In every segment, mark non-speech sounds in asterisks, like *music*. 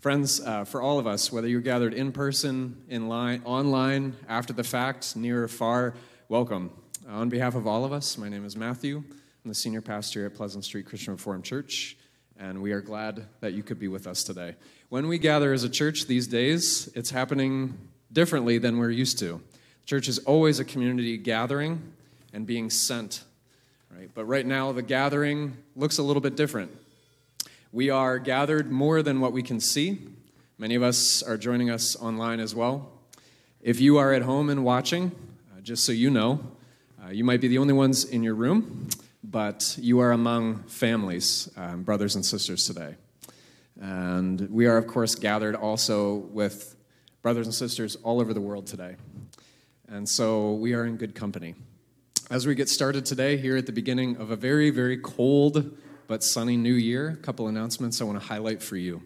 Friends, uh, for all of us, whether you're gathered in person, in line, online, after the fact, near or far, welcome. Uh, on behalf of all of us, my name is Matthew. I'm the senior pastor at Pleasant Street Christian Reformed Church, and we are glad that you could be with us today. When we gather as a church these days, it's happening differently than we're used to. Church is always a community gathering and being sent, right? But right now, the gathering looks a little bit different. We are gathered more than what we can see. Many of us are joining us online as well. If you are at home and watching, uh, just so you know, uh, you might be the only ones in your room, but you are among families, um, brothers and sisters today. And we are, of course, gathered also with brothers and sisters all over the world today. And so we are in good company. As we get started today, here at the beginning of a very, very cold but sunny new year. A couple announcements I want to highlight for you.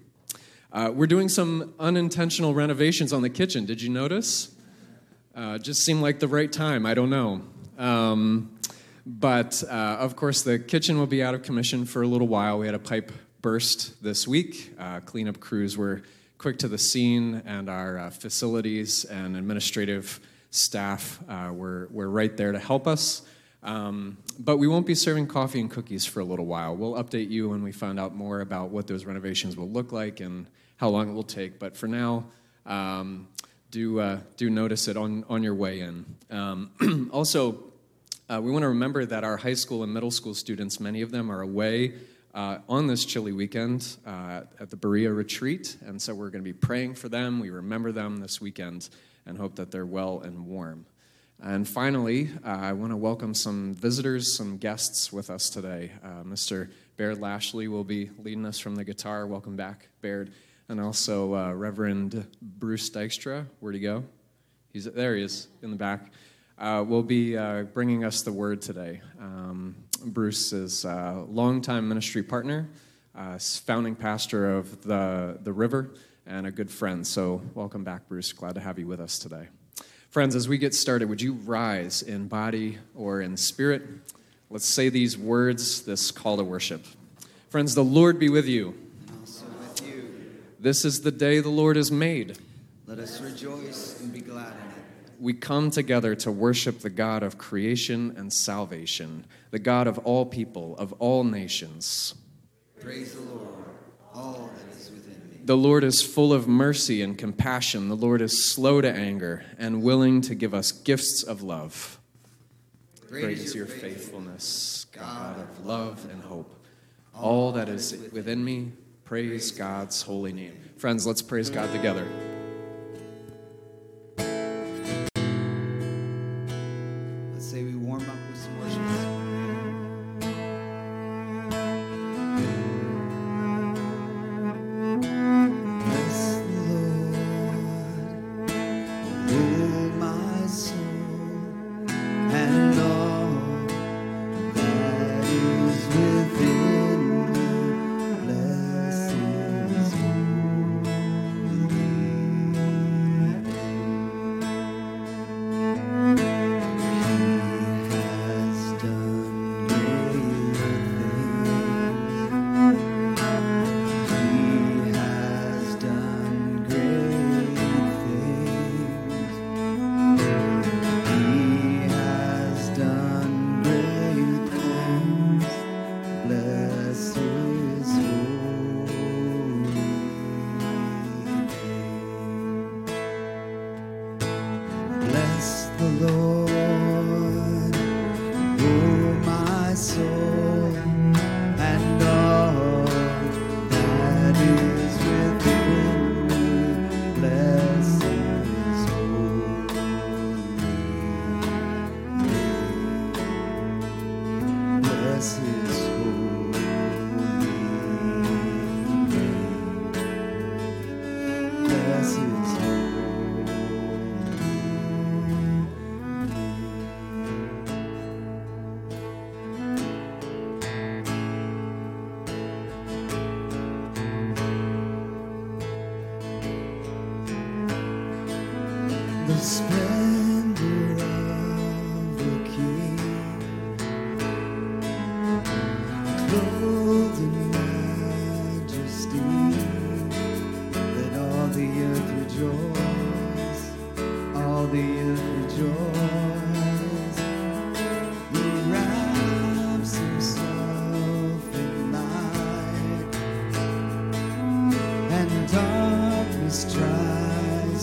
Uh, we're doing some unintentional renovations on the kitchen. Did you notice? Uh, just seemed like the right time. I don't know. Um, but uh, of course, the kitchen will be out of commission for a little while. We had a pipe burst this week. Uh, cleanup crews were quick to the scene, and our uh, facilities and administrative staff uh, were, were right there to help us. Um, but we won't be serving coffee and cookies for a little while. We'll update you when we find out more about what those renovations will look like and how long it will take. But for now, um, do, uh, do notice it on, on your way in. Um, *clears throat* also, uh, we want to remember that our high school and middle school students, many of them are away uh, on this chilly weekend uh, at the Berea retreat. And so we're going to be praying for them. We remember them this weekend and hope that they're well and warm. And finally, uh, I want to welcome some visitors, some guests with us today. Uh, Mr. Baird Lashley will be leading us from the guitar. Welcome back, Baird. And also uh, Reverend Bruce Dykstra. Where'd he go? He's there. He is in the back. Uh, will be uh, bringing us the word today. Um, Bruce is a longtime ministry partner, uh, founding pastor of the the River, and a good friend. So welcome back, Bruce. Glad to have you with us today. Friends, as we get started, would you rise in body or in spirit? Let's say these words, this call to worship. Friends, the Lord be with you. And also with you. This is the day the Lord has made. Let us rejoice and be glad in it. We come together to worship the God of creation and salvation, the God of all people, of all nations. Praise the Lord, all that is within me. The Lord is full of mercy and compassion. The Lord is slow to anger and willing to give us gifts of love. Great is your faithfulness, God of love and hope. All that is within me, praise God's holy name. Friends, let's praise God together.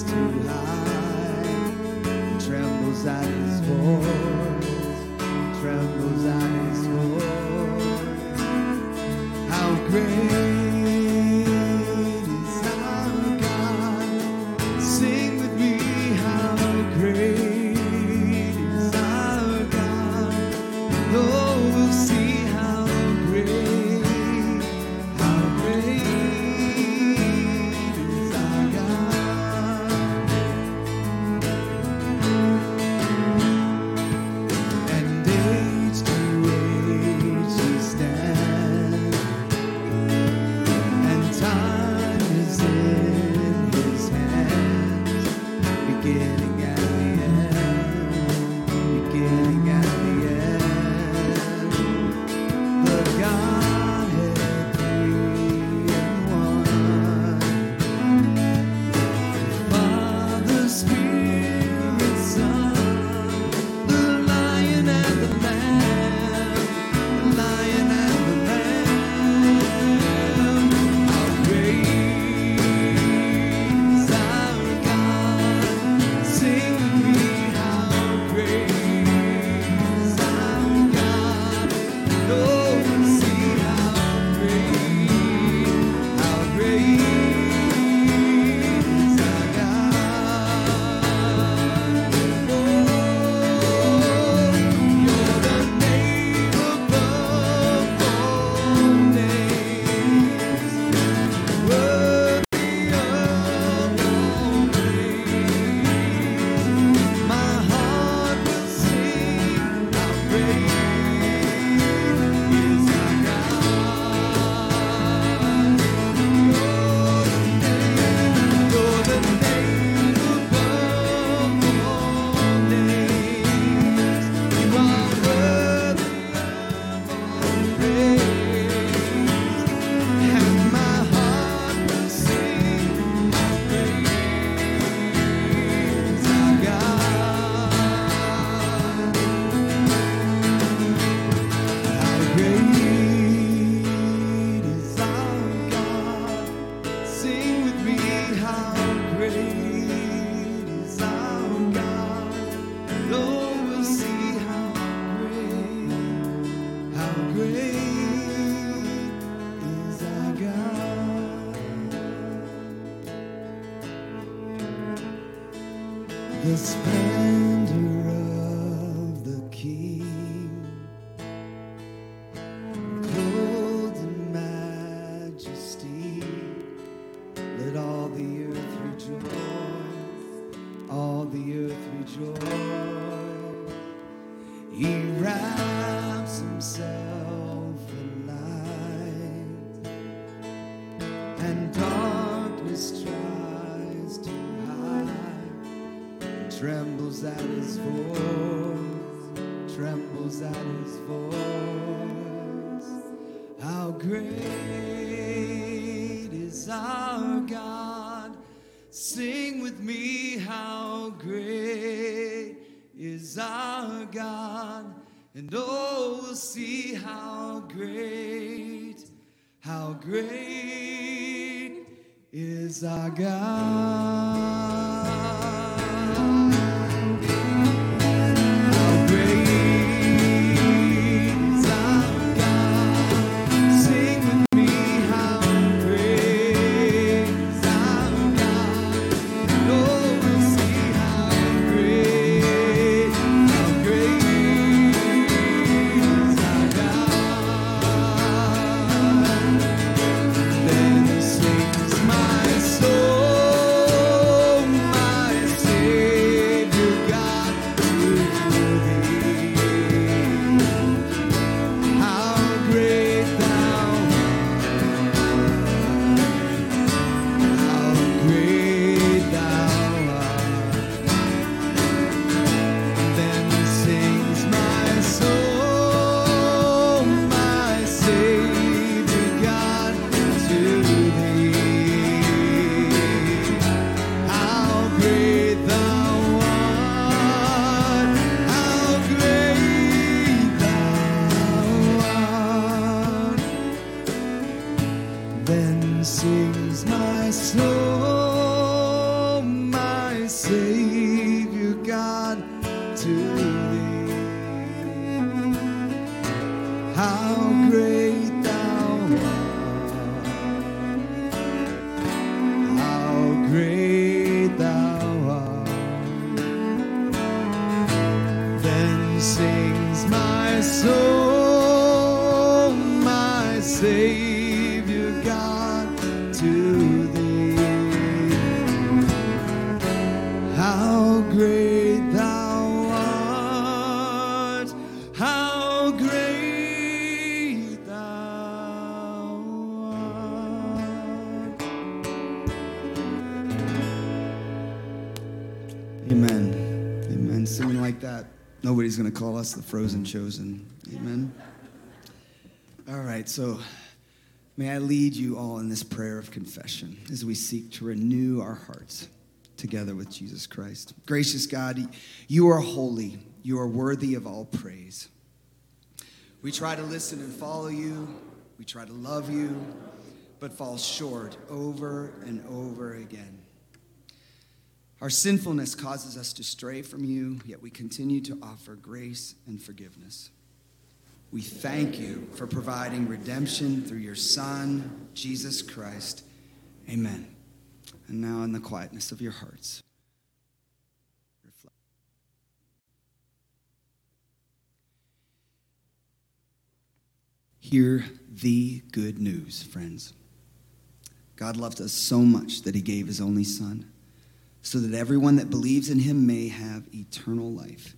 comes to life, trembles at his voice, trembles at his It's. sings my soul, my Savior God. Nobody's going to call us the frozen mm. chosen. Amen. All right, so may I lead you all in this prayer of confession as we seek to renew our hearts together with Jesus Christ. Gracious God, you are holy, you are worthy of all praise. We try to listen and follow you, we try to love you, but fall short over and over again. Our sinfulness causes us to stray from you, yet we continue to offer grace and forgiveness. We thank you for providing redemption through your Son, Jesus Christ. Amen. And now, in the quietness of your hearts, reflect. Hear the good news, friends. God loved us so much that he gave his only Son, so that everyone that believes in him may have eternal life.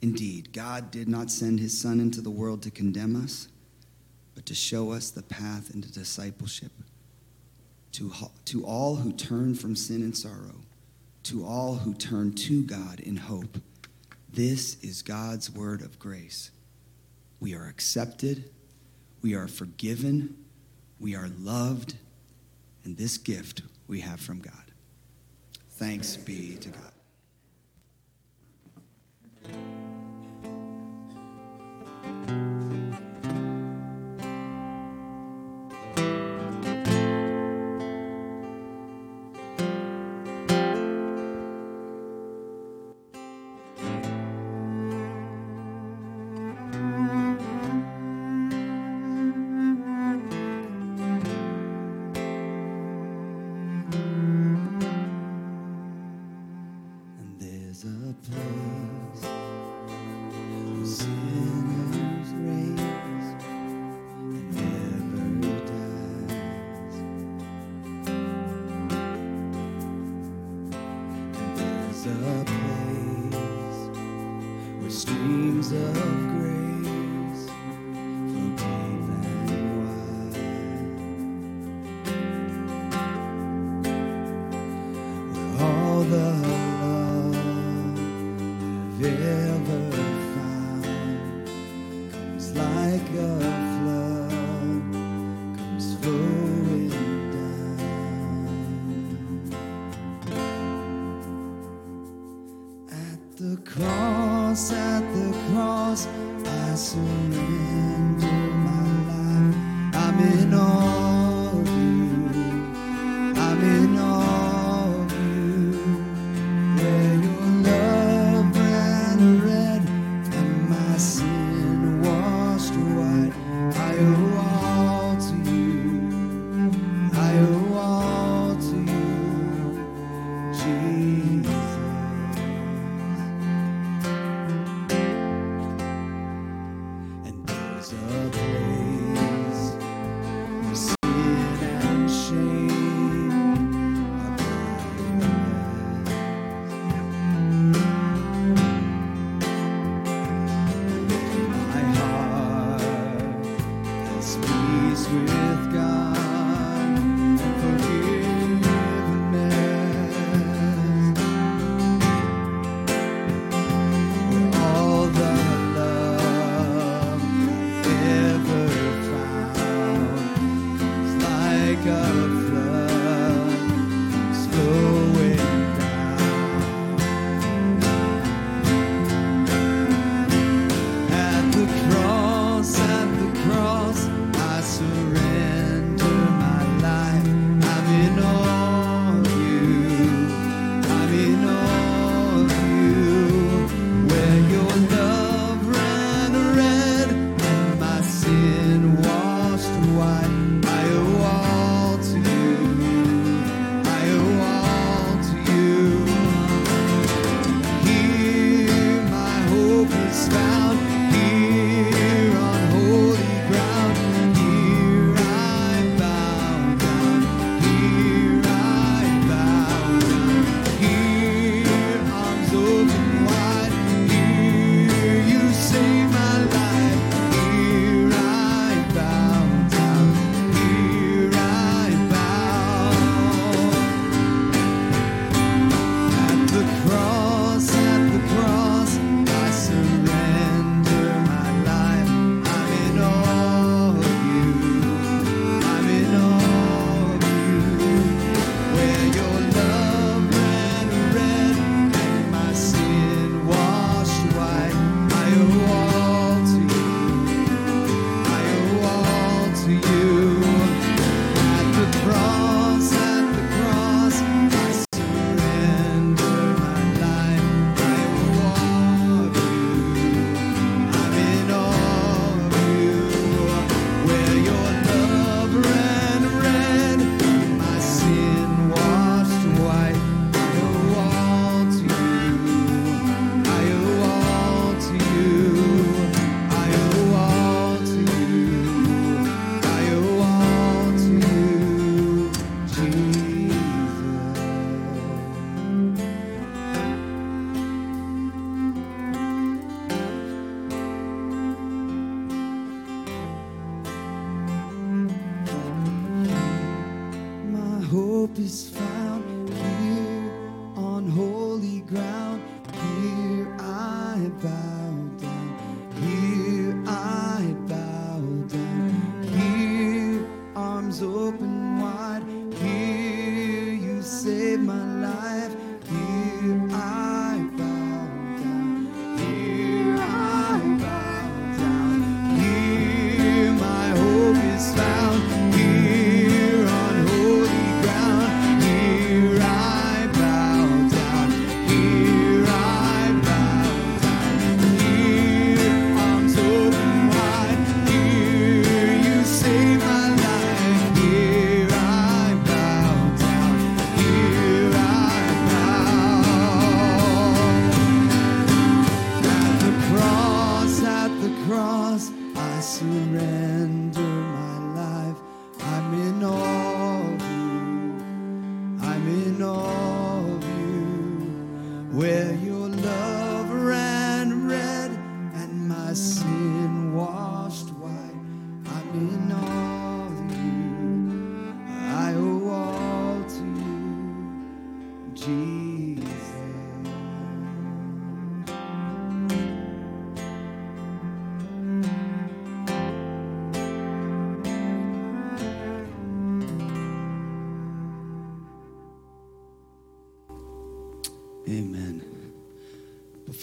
Indeed, God did not send his Son into the world to condemn us, but to show us the path into discipleship. To, to all who turn from sin and sorrow, to all who turn to God in hope, this is God's word of grace. We are accepted, we are forgiven, we are loved, and this gift we have from God. Thanks be to God.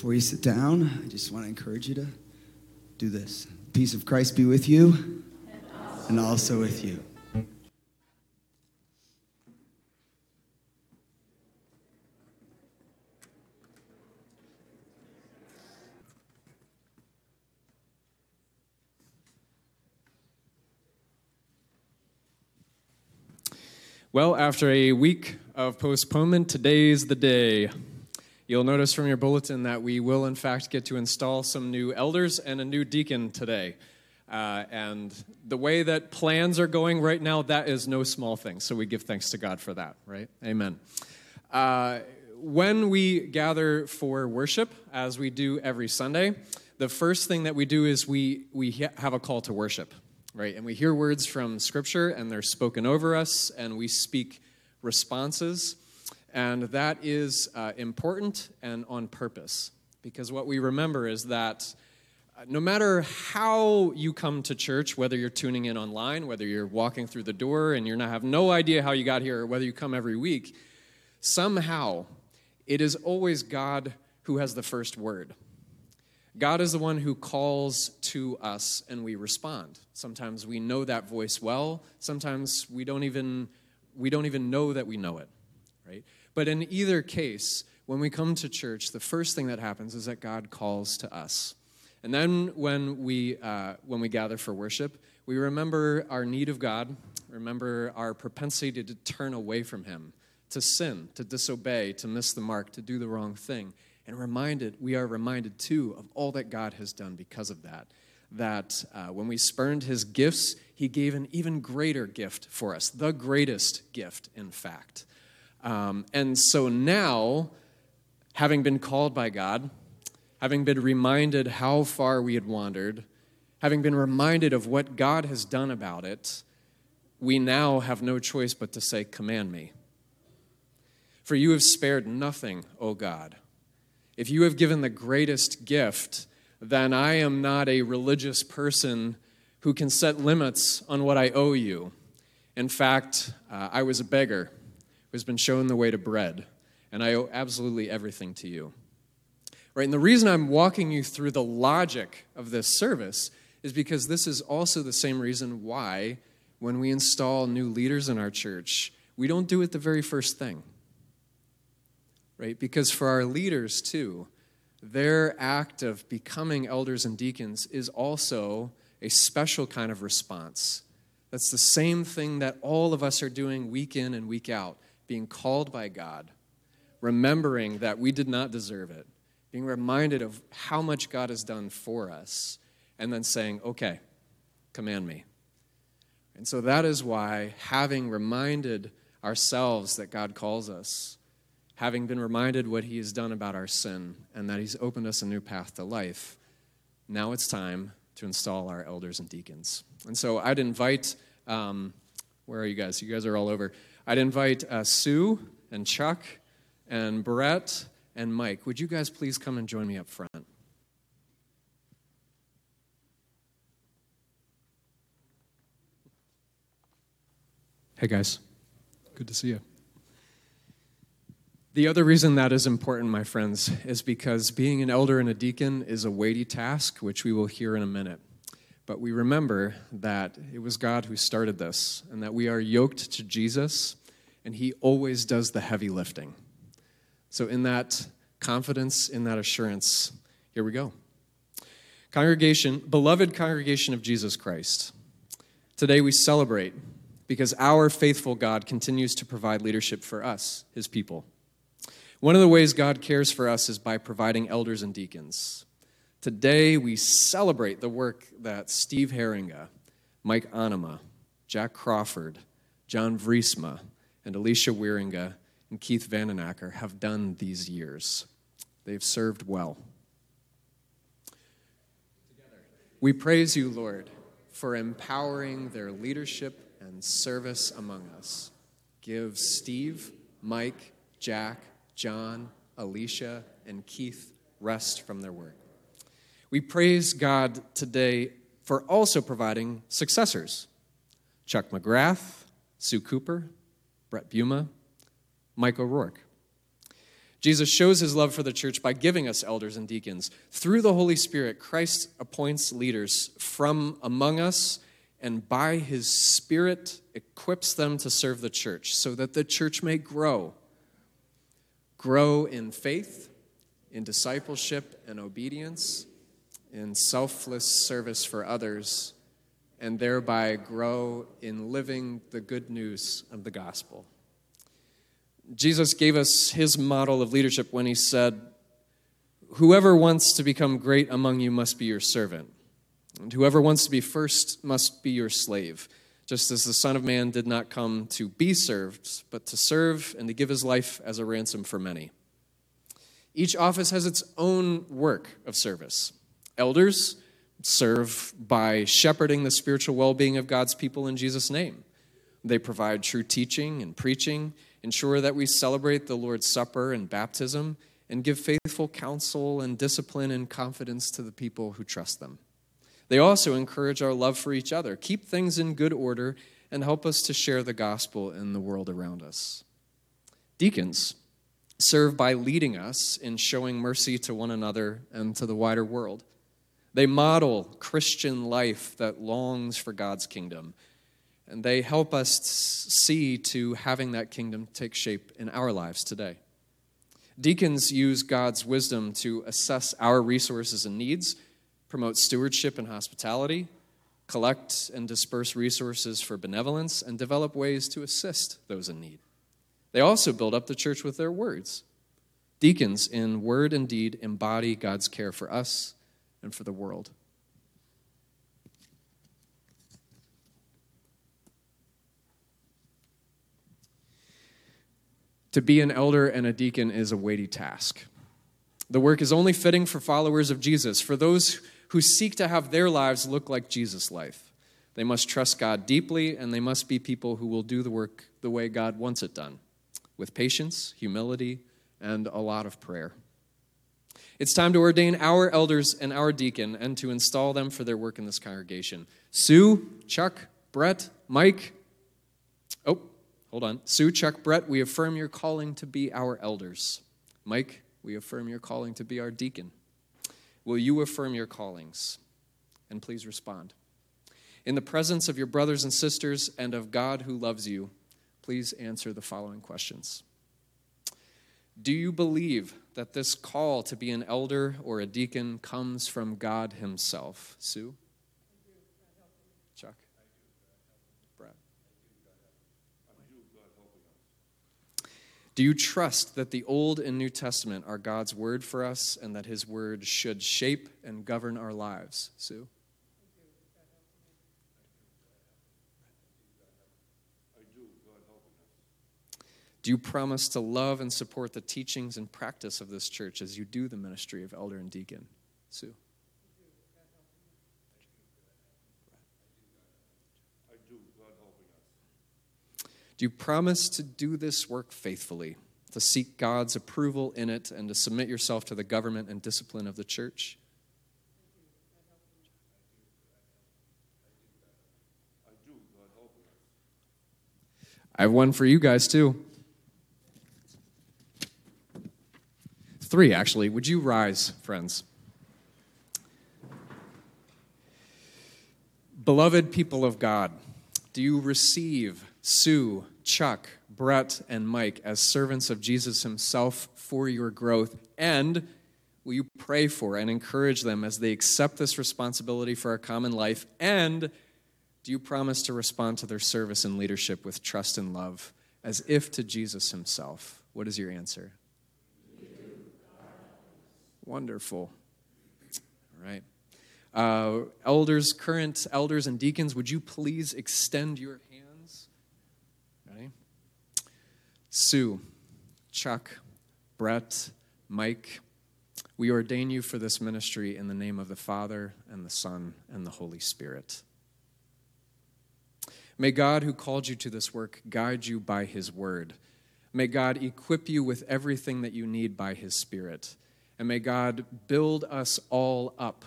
Before you sit down, I just want to encourage you to do this. Peace of Christ be with you and also with you. Well, after a week of postponement, today's the day. You'll notice from your bulletin that we will, in fact, get to install some new elders and a new deacon today. Uh, and the way that plans are going right now, that is no small thing. So we give thanks to God for that, right? Amen. Uh, when we gather for worship, as we do every Sunday, the first thing that we do is we, we have a call to worship, right? And we hear words from Scripture and they're spoken over us, and we speak responses. And that is uh, important and on purpose because what we remember is that uh, no matter how you come to church, whether you're tuning in online, whether you're walking through the door and you have no idea how you got here, or whether you come every week, somehow it is always God who has the first word. God is the one who calls to us and we respond. Sometimes we know that voice well, sometimes we don't even we don't even know that we know it, right? But in either case, when we come to church, the first thing that happens is that God calls to us. And then when we, uh, when we gather for worship, we remember our need of God, remember our propensity to turn away from Him, to sin, to disobey, to miss the mark, to do the wrong thing. And reminded, we are reminded too of all that God has done because of that. That uh, when we spurned His gifts, He gave an even greater gift for us, the greatest gift, in fact. Um, and so now, having been called by God, having been reminded how far we had wandered, having been reminded of what God has done about it, we now have no choice but to say, Command me. For you have spared nothing, O God. If you have given the greatest gift, then I am not a religious person who can set limits on what I owe you. In fact, uh, I was a beggar who has been shown the way to bread, and I owe absolutely everything to you. Right? And the reason I'm walking you through the logic of this service is because this is also the same reason why, when we install new leaders in our church, we don't do it the very first thing. Right? Because for our leaders, too, their act of becoming elders and deacons is also a special kind of response. That's the same thing that all of us are doing week in and week out, being called by God, remembering that we did not deserve it, being reminded of how much God has done for us, and then saying, okay, command me. And so that is why, having reminded ourselves that God calls us, having been reminded what He has done about our sin and that He's opened us a new path to life, now it's time to install our elders and deacons. And so I'd invite, um, where are you guys? You guys are all over. I'd invite uh, Sue and Chuck and Brett and Mike. Would you guys please come and join me up front? Hey, guys. Good to see you. The other reason that is important, my friends, is because being an elder and a deacon is a weighty task, which we will hear in a minute. But we remember that it was God who started this, and that we are yoked to Jesus, and He always does the heavy lifting. So, in that confidence, in that assurance, here we go. Congregation, beloved congregation of Jesus Christ, today we celebrate because our faithful God continues to provide leadership for us, his people. One of the ways God cares for us is by providing elders and deacons. Today, we celebrate the work that Steve Herringa, Mike Anima, Jack Crawford, John Vriesma, and Alicia Wieringa and Keith Vandenacker have done these years. They've served well. We praise you, Lord, for empowering their leadership and service among us. Give Steve, Mike, Jack, John, Alicia, and Keith rest from their work. We praise God today for also providing successors Chuck McGrath, Sue Cooper, Brett Buma, Mike O'Rourke. Jesus shows his love for the church by giving us elders and deacons. Through the Holy Spirit, Christ appoints leaders from among us and by his Spirit equips them to serve the church so that the church may grow. Grow in faith, in discipleship and obedience, in selfless service for others, and thereby grow in living the good news of the gospel. Jesus gave us his model of leadership when he said, Whoever wants to become great among you must be your servant. And whoever wants to be first must be your slave, just as the Son of Man did not come to be served, but to serve and to give his life as a ransom for many. Each office has its own work of service. Elders serve by shepherding the spiritual well being of God's people in Jesus' name. They provide true teaching and preaching, ensure that we celebrate the Lord's Supper and baptism, and give faithful counsel and discipline and confidence to the people who trust them. They also encourage our love for each other, keep things in good order, and help us to share the gospel in the world around us. Deacons serve by leading us in showing mercy to one another and to the wider world. They model Christian life that longs for God's kingdom, and they help us see to having that kingdom take shape in our lives today. Deacons use God's wisdom to assess our resources and needs promote stewardship and hospitality, collect and disperse resources for benevolence, and develop ways to assist those in need. They also build up the church with their words. Deacons, in word and deed, embody God's care for us and for the world. To be an elder and a deacon is a weighty task. The work is only fitting for followers of Jesus, for those who seek to have their lives look like Jesus' life. They must trust God deeply, and they must be people who will do the work the way God wants it done, with patience, humility, and a lot of prayer. It's time to ordain our elders and our deacon and to install them for their work in this congregation. Sue, Chuck, Brett, Mike. Oh, hold on. Sue, Chuck, Brett, we affirm your calling to be our elders. Mike, we affirm your calling to be our deacon. Will you affirm your callings? And please respond. In the presence of your brothers and sisters and of God who loves you, please answer the following questions. Do you believe that this call to be an elder or a deacon comes from God Himself? Sue? Chuck? Brad? Do you trust that the Old and New Testament are God's word for us and that his word should shape and govern our lives? Sue? Do you promise to love and support the teachings and practice of this church as you do the ministry of elder and deacon? Sue? I do God helping us. Do you promise to do this work faithfully, to seek God's approval in it, and to submit yourself to the government and discipline of the church? I do, God helping. I have one for you guys, too. Three, actually. Would you rise, friends? Beloved people of God, do you receive Sue, Chuck, Brett, and Mike as servants of Jesus himself for your growth? And will you pray for and encourage them as they accept this responsibility for our common life? And do you promise to respond to their service and leadership with trust and love as if to Jesus himself? What is your answer? Wonderful. All right. Uh, elders, current elders and deacons, would you please extend your hands? Ready? Sue, Chuck, Brett, Mike, we ordain you for this ministry in the name of the Father and the Son and the Holy Spirit. May God, who called you to this work, guide you by his word. May God equip you with everything that you need by his Spirit. And may God build us all up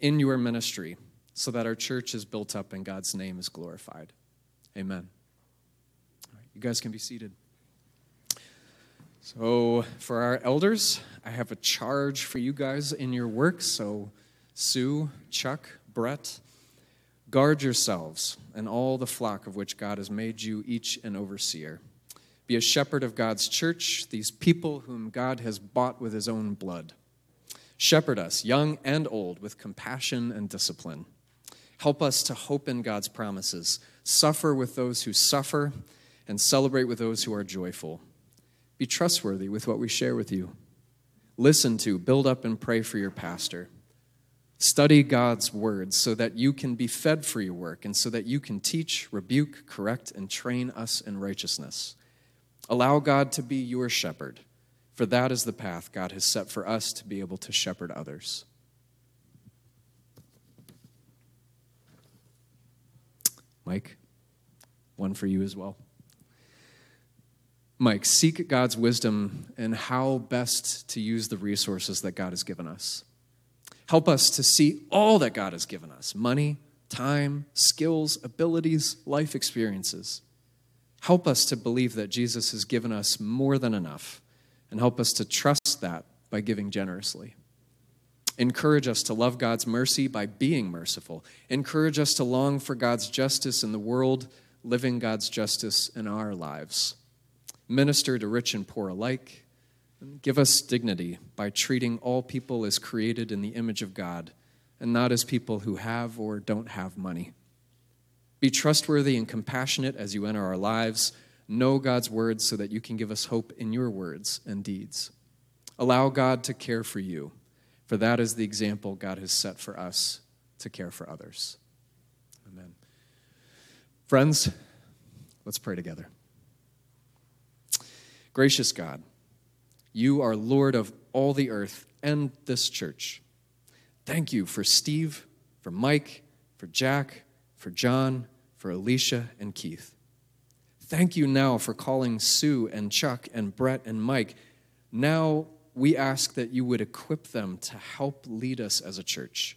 in your ministry so that our church is built up and God's name is glorified. Amen. You guys can be seated. So, for our elders, I have a charge for you guys in your work. So, Sue, Chuck, Brett, guard yourselves and all the flock of which God has made you each an overseer. Be a shepherd of God's church, these people whom God has bought with his own blood. Shepherd us, young and old, with compassion and discipline. Help us to hope in God's promises, suffer with those who suffer, and celebrate with those who are joyful. Be trustworthy with what we share with you. Listen to, build up, and pray for your pastor. Study God's words so that you can be fed for your work and so that you can teach, rebuke, correct, and train us in righteousness. Allow God to be your shepherd, for that is the path God has set for us to be able to shepherd others. Mike, one for you as well. Mike, seek God's wisdom and how best to use the resources that God has given us. Help us to see all that God has given us money, time, skills, abilities, life experiences. Help us to believe that Jesus has given us more than enough, and help us to trust that by giving generously. Encourage us to love God's mercy by being merciful. Encourage us to long for God's justice in the world, living God's justice in our lives. Minister to rich and poor alike. Give us dignity by treating all people as created in the image of God and not as people who have or don't have money. Be trustworthy and compassionate as you enter our lives. Know God's words so that you can give us hope in your words and deeds. Allow God to care for you, for that is the example God has set for us to care for others. Amen. Friends, let's pray together. Gracious God, you are Lord of all the earth and this church. Thank you for Steve, for Mike, for Jack, for John, for Alicia and Keith. Thank you now for calling Sue and Chuck and Brett and Mike. Now we ask that you would equip them to help lead us as a church.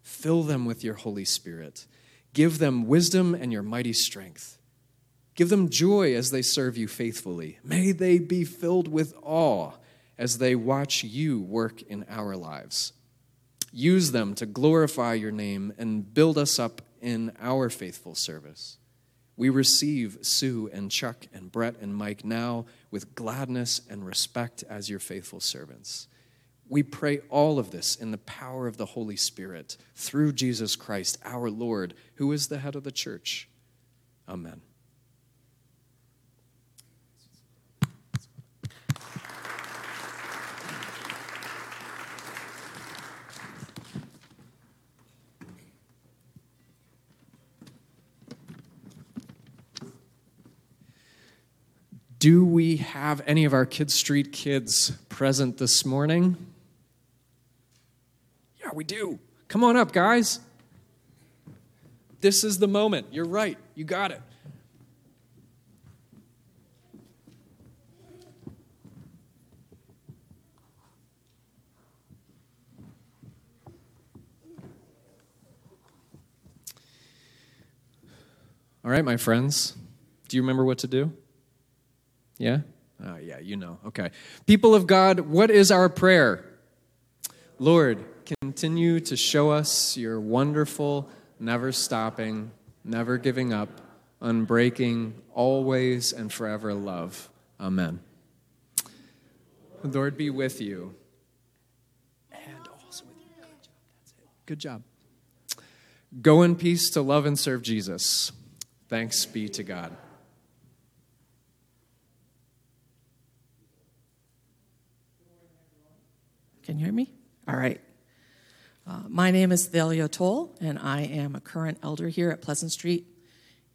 Fill them with your Holy Spirit. Give them wisdom and your mighty strength. Give them joy as they serve you faithfully. May they be filled with awe as they watch you work in our lives. Use them to glorify your name and build us up in our faithful service. We receive Sue and Chuck and Brett and Mike now with gladness and respect as your faithful servants. We pray all of this in the power of the Holy Spirit through Jesus Christ, our Lord, who is the head of the church. Amen. Do we have any of our Kids Street kids present this morning? Yeah, we do. Come on up, guys. This is the moment. You're right. You got it. All right, my friends, do you remember what to do? Yeah? Oh, yeah, you know. Okay. People of God, what is our prayer? Lord, continue to show us your wonderful, never stopping, never giving up, unbreaking, always and forever love. Amen. The Lord be with you. And also with you. Good job. That's it. Good job. Go in peace to love and serve Jesus. Thanks be to God. Can you hear me? All right. Uh, my name is Thalia Toll, and I am a current elder here at Pleasant Street.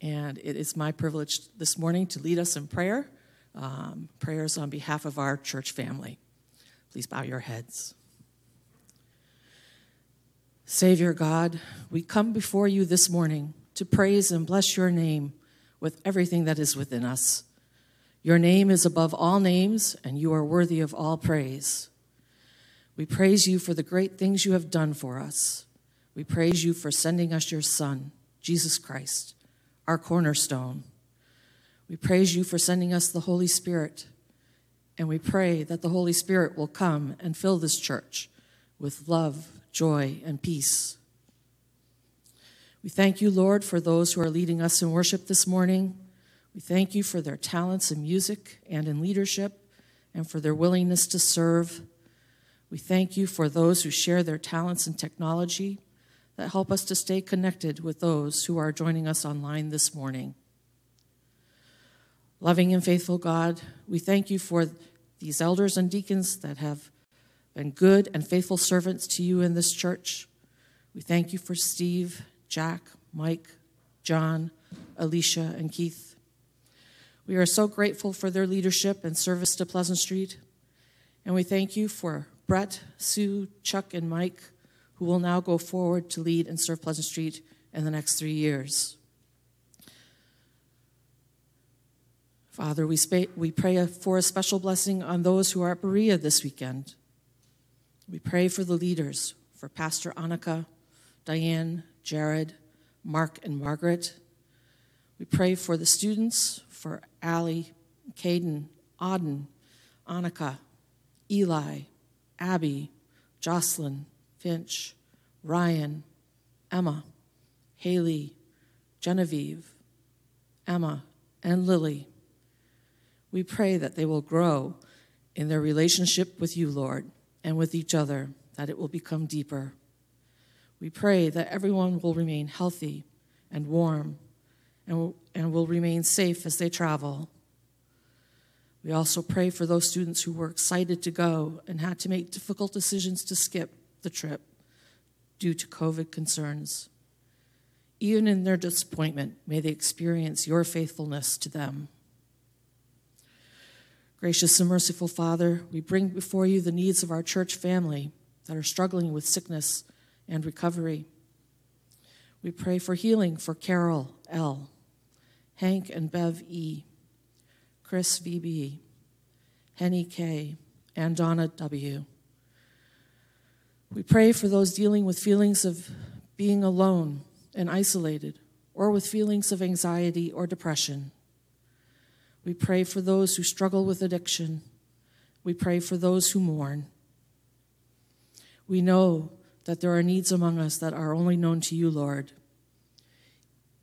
And it is my privilege this morning to lead us in prayer, um, prayers on behalf of our church family. Please bow your heads. Savior God, we come before you this morning to praise and bless your name with everything that is within us. Your name is above all names, and you are worthy of all praise. We praise you for the great things you have done for us. We praise you for sending us your Son, Jesus Christ, our cornerstone. We praise you for sending us the Holy Spirit. And we pray that the Holy Spirit will come and fill this church with love, joy, and peace. We thank you, Lord, for those who are leading us in worship this morning. We thank you for their talents in music and in leadership and for their willingness to serve. We thank you for those who share their talents and technology that help us to stay connected with those who are joining us online this morning. Loving and faithful God, we thank you for these elders and deacons that have been good and faithful servants to you in this church. We thank you for Steve, Jack, Mike, John, Alicia, and Keith. We are so grateful for their leadership and service to Pleasant Street. And we thank you for Brett, Sue, Chuck, and Mike, who will now go forward to lead and serve Pleasant Street in the next three years. Father, we, sp- we pray for a special blessing on those who are at Berea this weekend. We pray for the leaders, for Pastor Annika, Diane, Jared, Mark, and Margaret. We pray for the students, for Allie, Caden, Auden, Annika, Eli, Abby, Jocelyn, Finch, Ryan, Emma, Haley, Genevieve, Emma, and Lily. We pray that they will grow in their relationship with you, Lord, and with each other, that it will become deeper. We pray that everyone will remain healthy and warm and, will remain safe as they travel. We also pray for those students who were excited to go and had to make difficult decisions to skip the trip due to COVID concerns. Even in their disappointment, may they experience your faithfulness to them. Gracious and merciful Father, we bring before you the needs of our church family that are struggling with sickness and recovery. We pray for healing for Carol L., Hank and Bev E., Chris VB, Henny K., and Donna W. We pray for those dealing with feelings of being alone and isolated, or with feelings of anxiety or depression. We pray for those who struggle with addiction. We pray for those who mourn. We know that there are needs among us that are only known to you, Lord.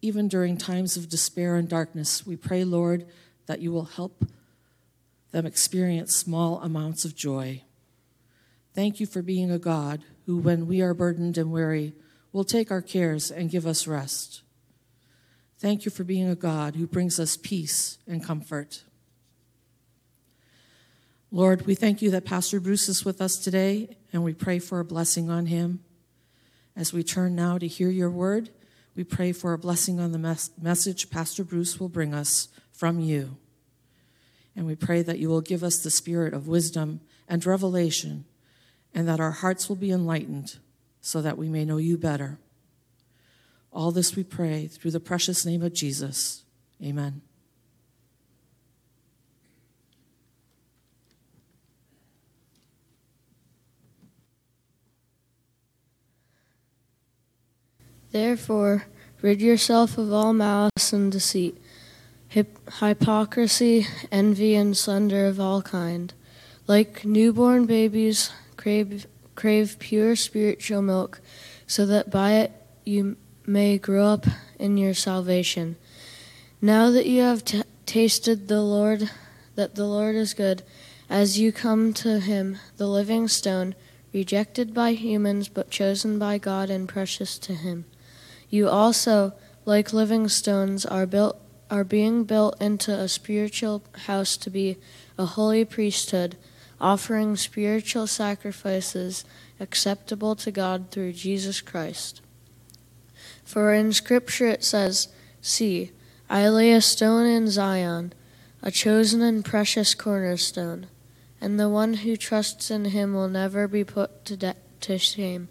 Even during times of despair and darkness, we pray, Lord, that you will help them experience small amounts of joy. Thank you for being a God who, when we are burdened and weary, will take our cares and give us rest. Thank you for being a God who brings us peace and comfort. Lord, we thank you that Pastor Bruce is with us today, and we pray for a blessing on him. As we turn now to hear your word, we pray for a blessing on the mes- message Pastor Bruce will bring us from you. And we pray that you will give us the spirit of wisdom and revelation, and that our hearts will be enlightened so that we may know you better. All this we pray through the precious name of Jesus. Amen. Therefore, Rid yourself of all malice and deceit, hypocrisy, envy, and slander of all kind. Like newborn babies, crave, crave pure spiritual milk, so that by it you may grow up in your salvation. Now that you have t- tasted the Lord, that the Lord is good, as you come to him, the living stone, rejected by humans but chosen by God and precious to him. You also, like living stones, are built are being built into a spiritual house to be a holy priesthood, offering spiritual sacrifices acceptable to God through Jesus Christ. For in Scripture it says, See, I lay a stone in Zion, a chosen and precious cornerstone, and the one who trusts in him will never be put to, de- to shame.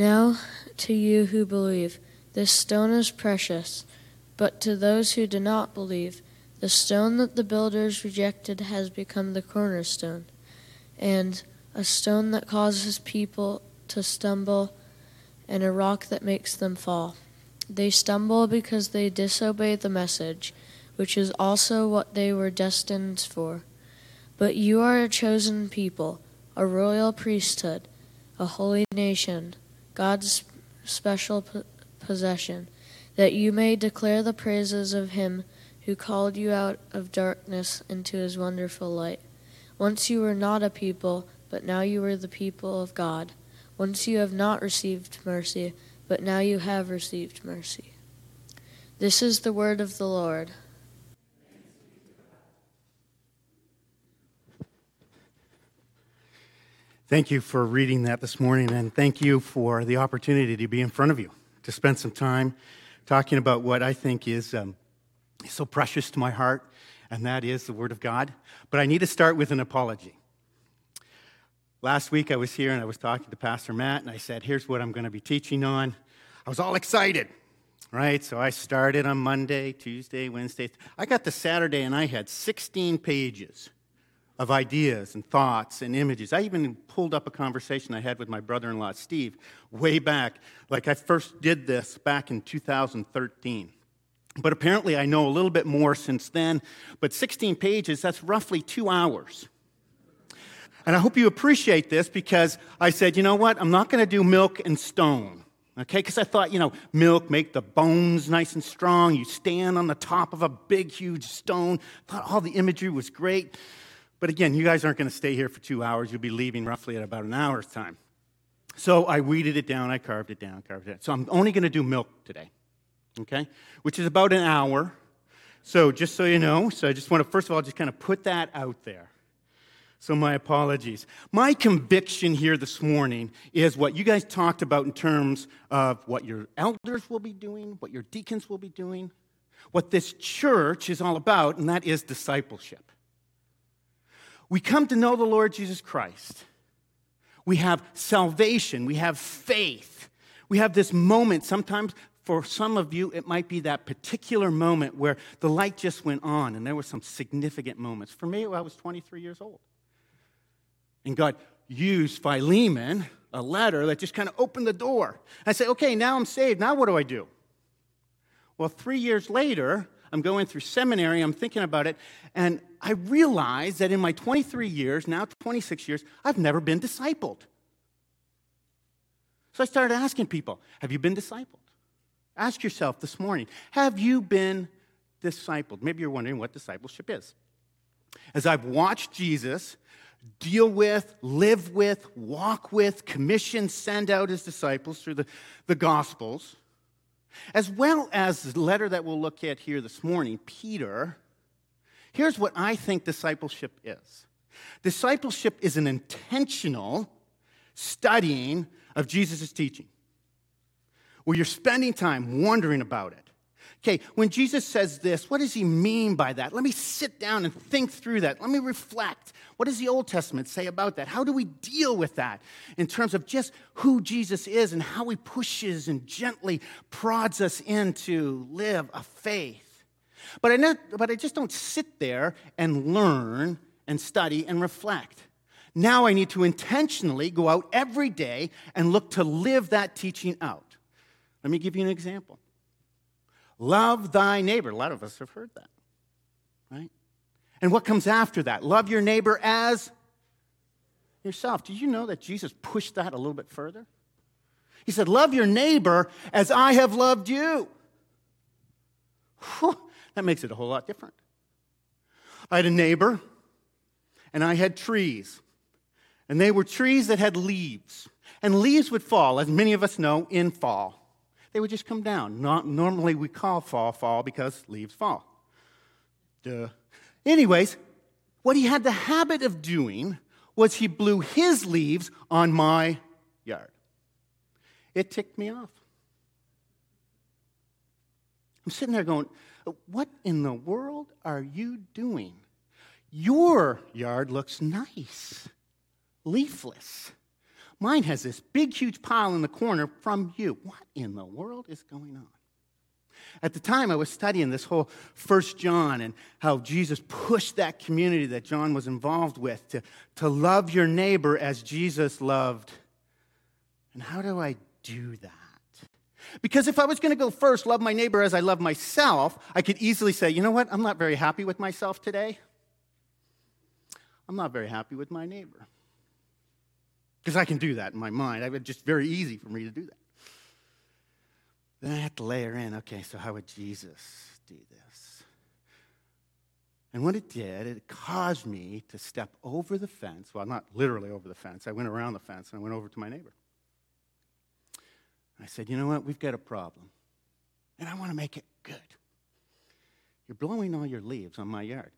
Now, to you who believe, this stone is precious, but to those who do not believe, the stone that the builders rejected has become the cornerstone, and a stone that causes people to stumble, and a rock that makes them fall. They stumble because they disobey the message, which is also what they were destined for. But you are a chosen people, a royal priesthood, a holy nation, God's special possession, that you may declare the praises of him who called you out of darkness into his wonderful light. Once you were not a people, but now you are the people of God. Once you have not received mercy, but now you have received mercy. This is the word of the Lord. Thank you for reading that this morning, and thank you for the opportunity to be in front of you, to spend some time talking about what I think is um, so precious to my heart, and that is the Word of God. But I need to start with an apology. Last week I was here and I was talking to Pastor Matt, and I said, Here's what I'm going to be teaching on. I was all excited, right? So I started on Monday, Tuesday, Wednesday. I got to Saturday and I had 16 pages of ideas and thoughts and images. I even pulled up a conversation I had with my brother in law, Steve, way back. Like I first did this back in 2013. But apparently I know a little bit more since then. But 16 pages, that's roughly two hours. And I hope you appreciate this because I said, you know what? I'm not going to do milk and stone. Okay, because I thought, you know, milk make the bones nice and strong. You stand on the top of a big, huge stone. Thought all the imagery was great. But again, you guys aren't going to stay here for two hours. You'll be leaving roughly at about an hour's time. So I weeded it down, I carved it down, carved it down. So I'm only going to do milk today, okay? Which is about an hour. So just so you know, so I just want to, first of all, just kind of put that out there. So my apologies. My conviction here this morning is what you guys talked about in terms of what your elders will be doing, what your deacons will be doing, what this church is all about, and that is discipleship. We come to know the Lord Jesus Christ. We have salvation. We have faith. We have this moment. Sometimes, for some of you, it might be that particular moment where the light just went on and there were some significant moments. For me, I was 23 years old. And God used Philemon, a letter that just kind of opened the door. I said, okay, now I'm saved. Now what do I do? Well, three years later, I'm going through seminary, I'm thinking about it, and I realize that in my 23 years, now 26 years, I've never been discipled. So I started asking people, Have you been discipled? Ask yourself this morning, Have you been discipled? Maybe you're wondering what discipleship is. As I've watched Jesus deal with, live with, walk with, commission, send out his disciples through the, the Gospels, as well as the letter that we'll look at here this morning, Peter, here's what I think discipleship is discipleship is an intentional studying of Jesus' teaching, where you're spending time wondering about it. Okay, when Jesus says this, what does he mean by that? Let me sit down and think through that. Let me reflect. What does the Old Testament say about that? How do we deal with that in terms of just who Jesus is and how he pushes and gently prods us into live a faith? But I, but I just don't sit there and learn and study and reflect. Now I need to intentionally go out every day and look to live that teaching out. Let me give you an example. Love thy neighbor. A lot of us have heard that, right? And what comes after that? Love your neighbor as yourself. Did you know that Jesus pushed that a little bit further? He said, Love your neighbor as I have loved you. Whew, that makes it a whole lot different. I had a neighbor, and I had trees. And they were trees that had leaves. And leaves would fall, as many of us know, in fall. They would just come down. Not, normally we call fall fall because leaves fall. Duh. Anyways, what he had the habit of doing was he blew his leaves on my yard. It ticked me off. I'm sitting there going, What in the world are you doing? Your yard looks nice, leafless. Mine has this big, huge pile in the corner from you. What in the world is going on? At the time, I was studying this whole First John and how Jesus pushed that community that John was involved with to, to love your neighbor as Jesus loved. And how do I do that? Because if I was going to go first, love my neighbor as I love myself, I could easily say, you know what? I'm not very happy with myself today. I'm not very happy with my neighbor. Because I can do that in my mind. It's just very easy for me to do that. Then I have to layer in okay, so how would Jesus do this? And what it did, it caused me to step over the fence. Well, not literally over the fence. I went around the fence and I went over to my neighbor. I said, You know what? We've got a problem. And I want to make it good. You're blowing all your leaves on my yard.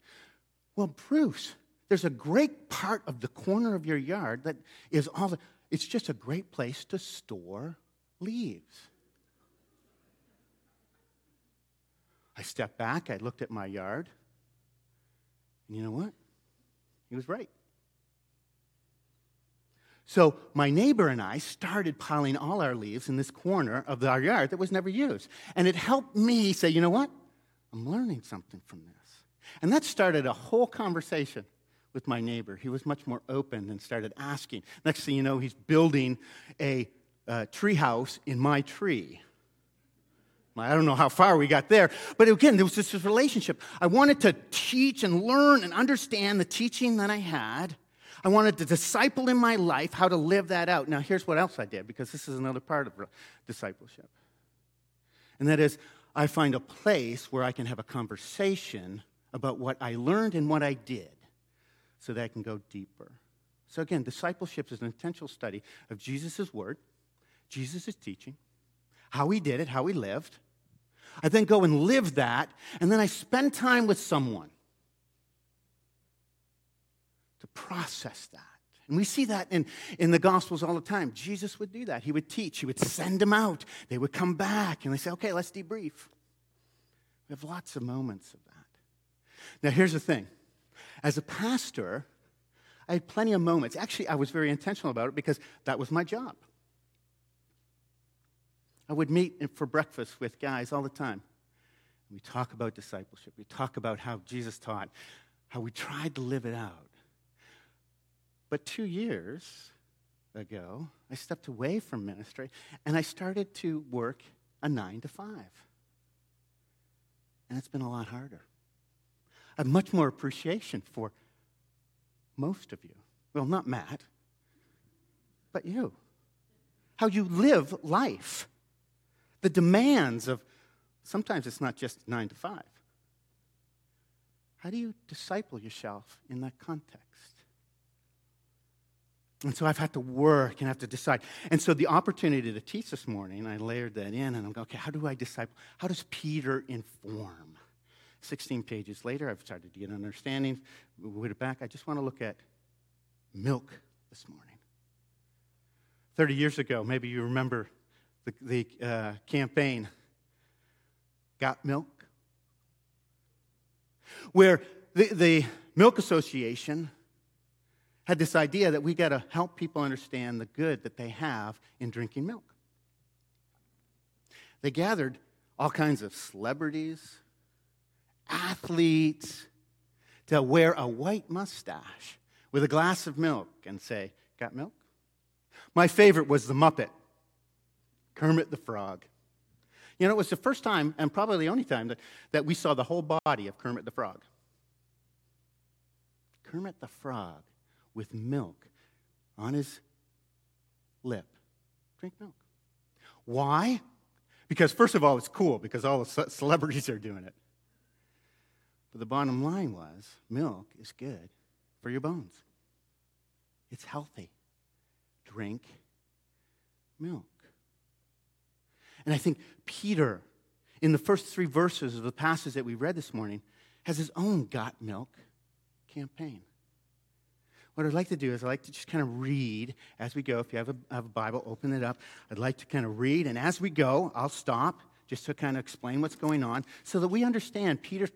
Well, Bruce, there's a great part of the corner of your yard that is all the, it's just a great place to store leaves. I stepped back, I looked at my yard, and you know what? He was right. So my neighbor and I started piling all our leaves in this corner of our yard that was never used. And it helped me say, you know what? I'm learning something from this. And that started a whole conversation with my neighbor. He was much more open and started asking. Next thing you know, he's building a uh, tree house in my tree. I don't know how far we got there, but again, there was this relationship. I wanted to teach and learn and understand the teaching that I had. I wanted to disciple in my life how to live that out. Now, here's what else I did, because this is another part of discipleship. And that is, I find a place where I can have a conversation about what I learned and what I did so that I can go deeper. So, again, discipleship is an intentional study of Jesus' word, Jesus' teaching, how he did it, how he lived. I then go and live that, and then I spend time with someone to process that. And we see that in, in the Gospels all the time. Jesus would do that. He would teach, he would send them out. They would come back, and they say, okay, let's debrief. We have lots of moments of that. Now, here's the thing as a pastor, I had plenty of moments. Actually, I was very intentional about it because that was my job. I would meet for breakfast with guys all the time. We talk about discipleship. We talk about how Jesus taught, how we tried to live it out. But two years ago, I stepped away from ministry and I started to work a nine to five. And it's been a lot harder. Have much more appreciation for most of you. Well, not Matt, but you. How you live life the demands of sometimes it's not just nine to five. How do you disciple yourself in that context? And so I've had to work and have to decide. And so the opportunity to teach this morning, I layered that in, and I'm going, okay, how do I disciple? How does Peter inform? 16 pages later, I've started to get an understanding. We put it back. I just want to look at milk this morning. 30 years ago, maybe you remember the, the uh, campaign, Got Milk, where the, the Milk Association had this idea that we got to help people understand the good that they have in drinking milk. They gathered all kinds of celebrities, athletes, to wear a white mustache with a glass of milk and say, Got milk? My favorite was the Muppet. Kermit the Frog. You know, it was the first time, and probably the only time, that, that we saw the whole body of Kermit the Frog. Kermit the Frog with milk on his lip. Drink milk. Why? Because, first of all, it's cool because all the celebrities are doing it. But the bottom line was milk is good for your bones, it's healthy. Drink milk. And I think Peter, in the first three verses of the passage that we read this morning, has his own got milk campaign. What I'd like to do is I'd like to just kind of read as we go. If you have a, have a Bible, open it up. I'd like to kind of read, and as we go, I'll stop just to kind of explain what's going on so that we understand Peter,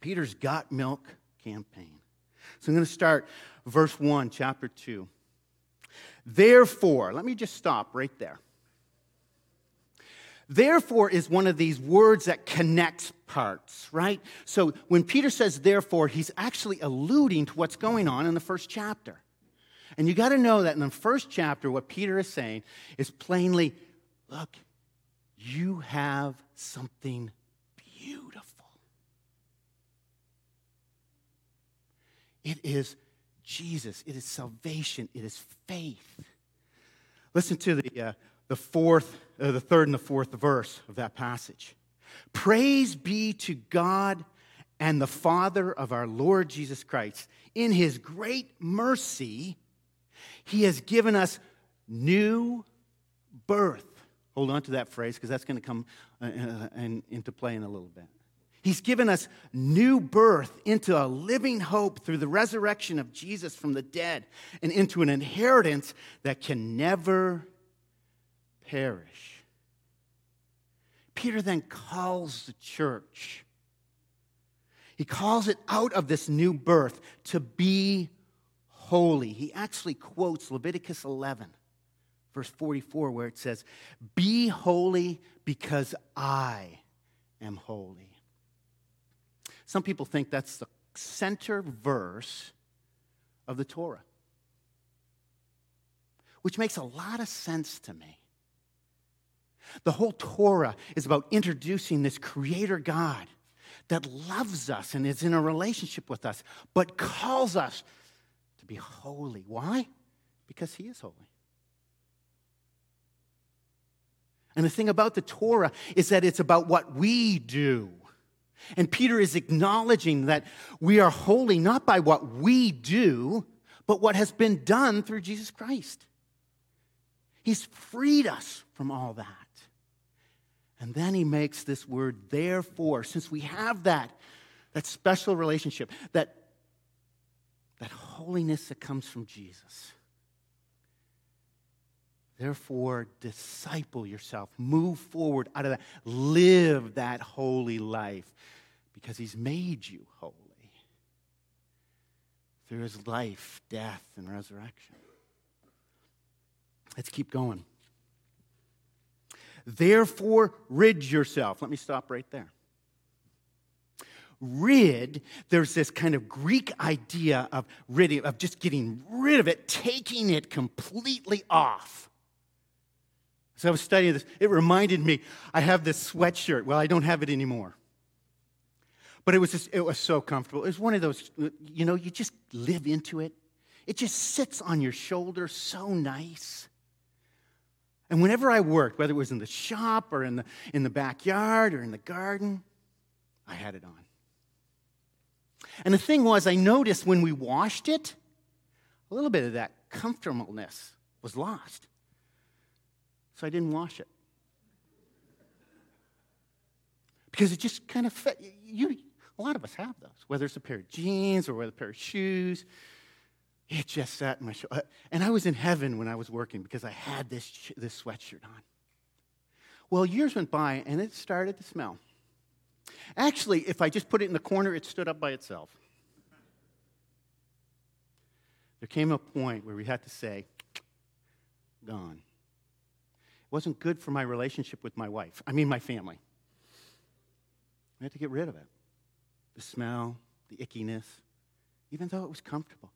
Peter's got milk campaign. So I'm going to start verse 1, chapter 2. Therefore, let me just stop right there. Therefore is one of these words that connects parts, right? So when Peter says therefore, he's actually alluding to what's going on in the first chapter. And you got to know that in the first chapter, what Peter is saying is plainly look, you have something beautiful. It is Jesus, it is salvation, it is faith. Listen to the. Uh, the fourth, uh, the third and the fourth verse of that passage. Praise be to God and the Father of our Lord Jesus Christ. In his great mercy, he has given us new birth. Hold on to that phrase because that's going to come uh, uh, into play in a little bit. He's given us new birth into a living hope through the resurrection of Jesus from the dead and into an inheritance that can never perish. Peter then calls the church. He calls it out of this new birth to be holy. He actually quotes Leviticus 11, verse 44, where it says, Be holy because I am holy. Some people think that's the center verse of the Torah, which makes a lot of sense to me. The whole Torah is about introducing this creator God that loves us and is in a relationship with us, but calls us to be holy. Why? Because he is holy. And the thing about the Torah is that it's about what we do. And Peter is acknowledging that we are holy not by what we do, but what has been done through Jesus Christ. He's freed us from all that. And then he makes this word therefore, since we have that, that special relationship, that, that holiness that comes from Jesus. Therefore, disciple yourself. Move forward out of that. Live that holy life because he's made you holy through his life, death, and resurrection. Let's keep going. Therefore, rid yourself. Let me stop right there. Rid, there's this kind of Greek idea of ridding, of just getting rid of it, taking it completely off. As I was studying this, it reminded me I have this sweatshirt. Well, I don't have it anymore. But it was just, it was so comfortable. It was one of those, you know, you just live into it. It just sits on your shoulder so nice. And whenever I worked, whether it was in the shop or in the, in the backyard or in the garden, I had it on. And the thing was, I noticed when we washed it, a little bit of that comfortableness was lost. So I didn't wash it. Because it just kind of fit. You, a lot of us have those, whether it's a pair of jeans or whether a pair of shoes. It just sat in my shoulder. Uh, and I was in heaven when I was working because I had this, this sweatshirt on. Well, years went by and it started to smell. Actually, if I just put it in the corner, it stood up by itself. There came a point where we had to say, gone. It wasn't good for my relationship with my wife, I mean, my family. I had to get rid of it. The smell, the ickiness, even though it was comfortable.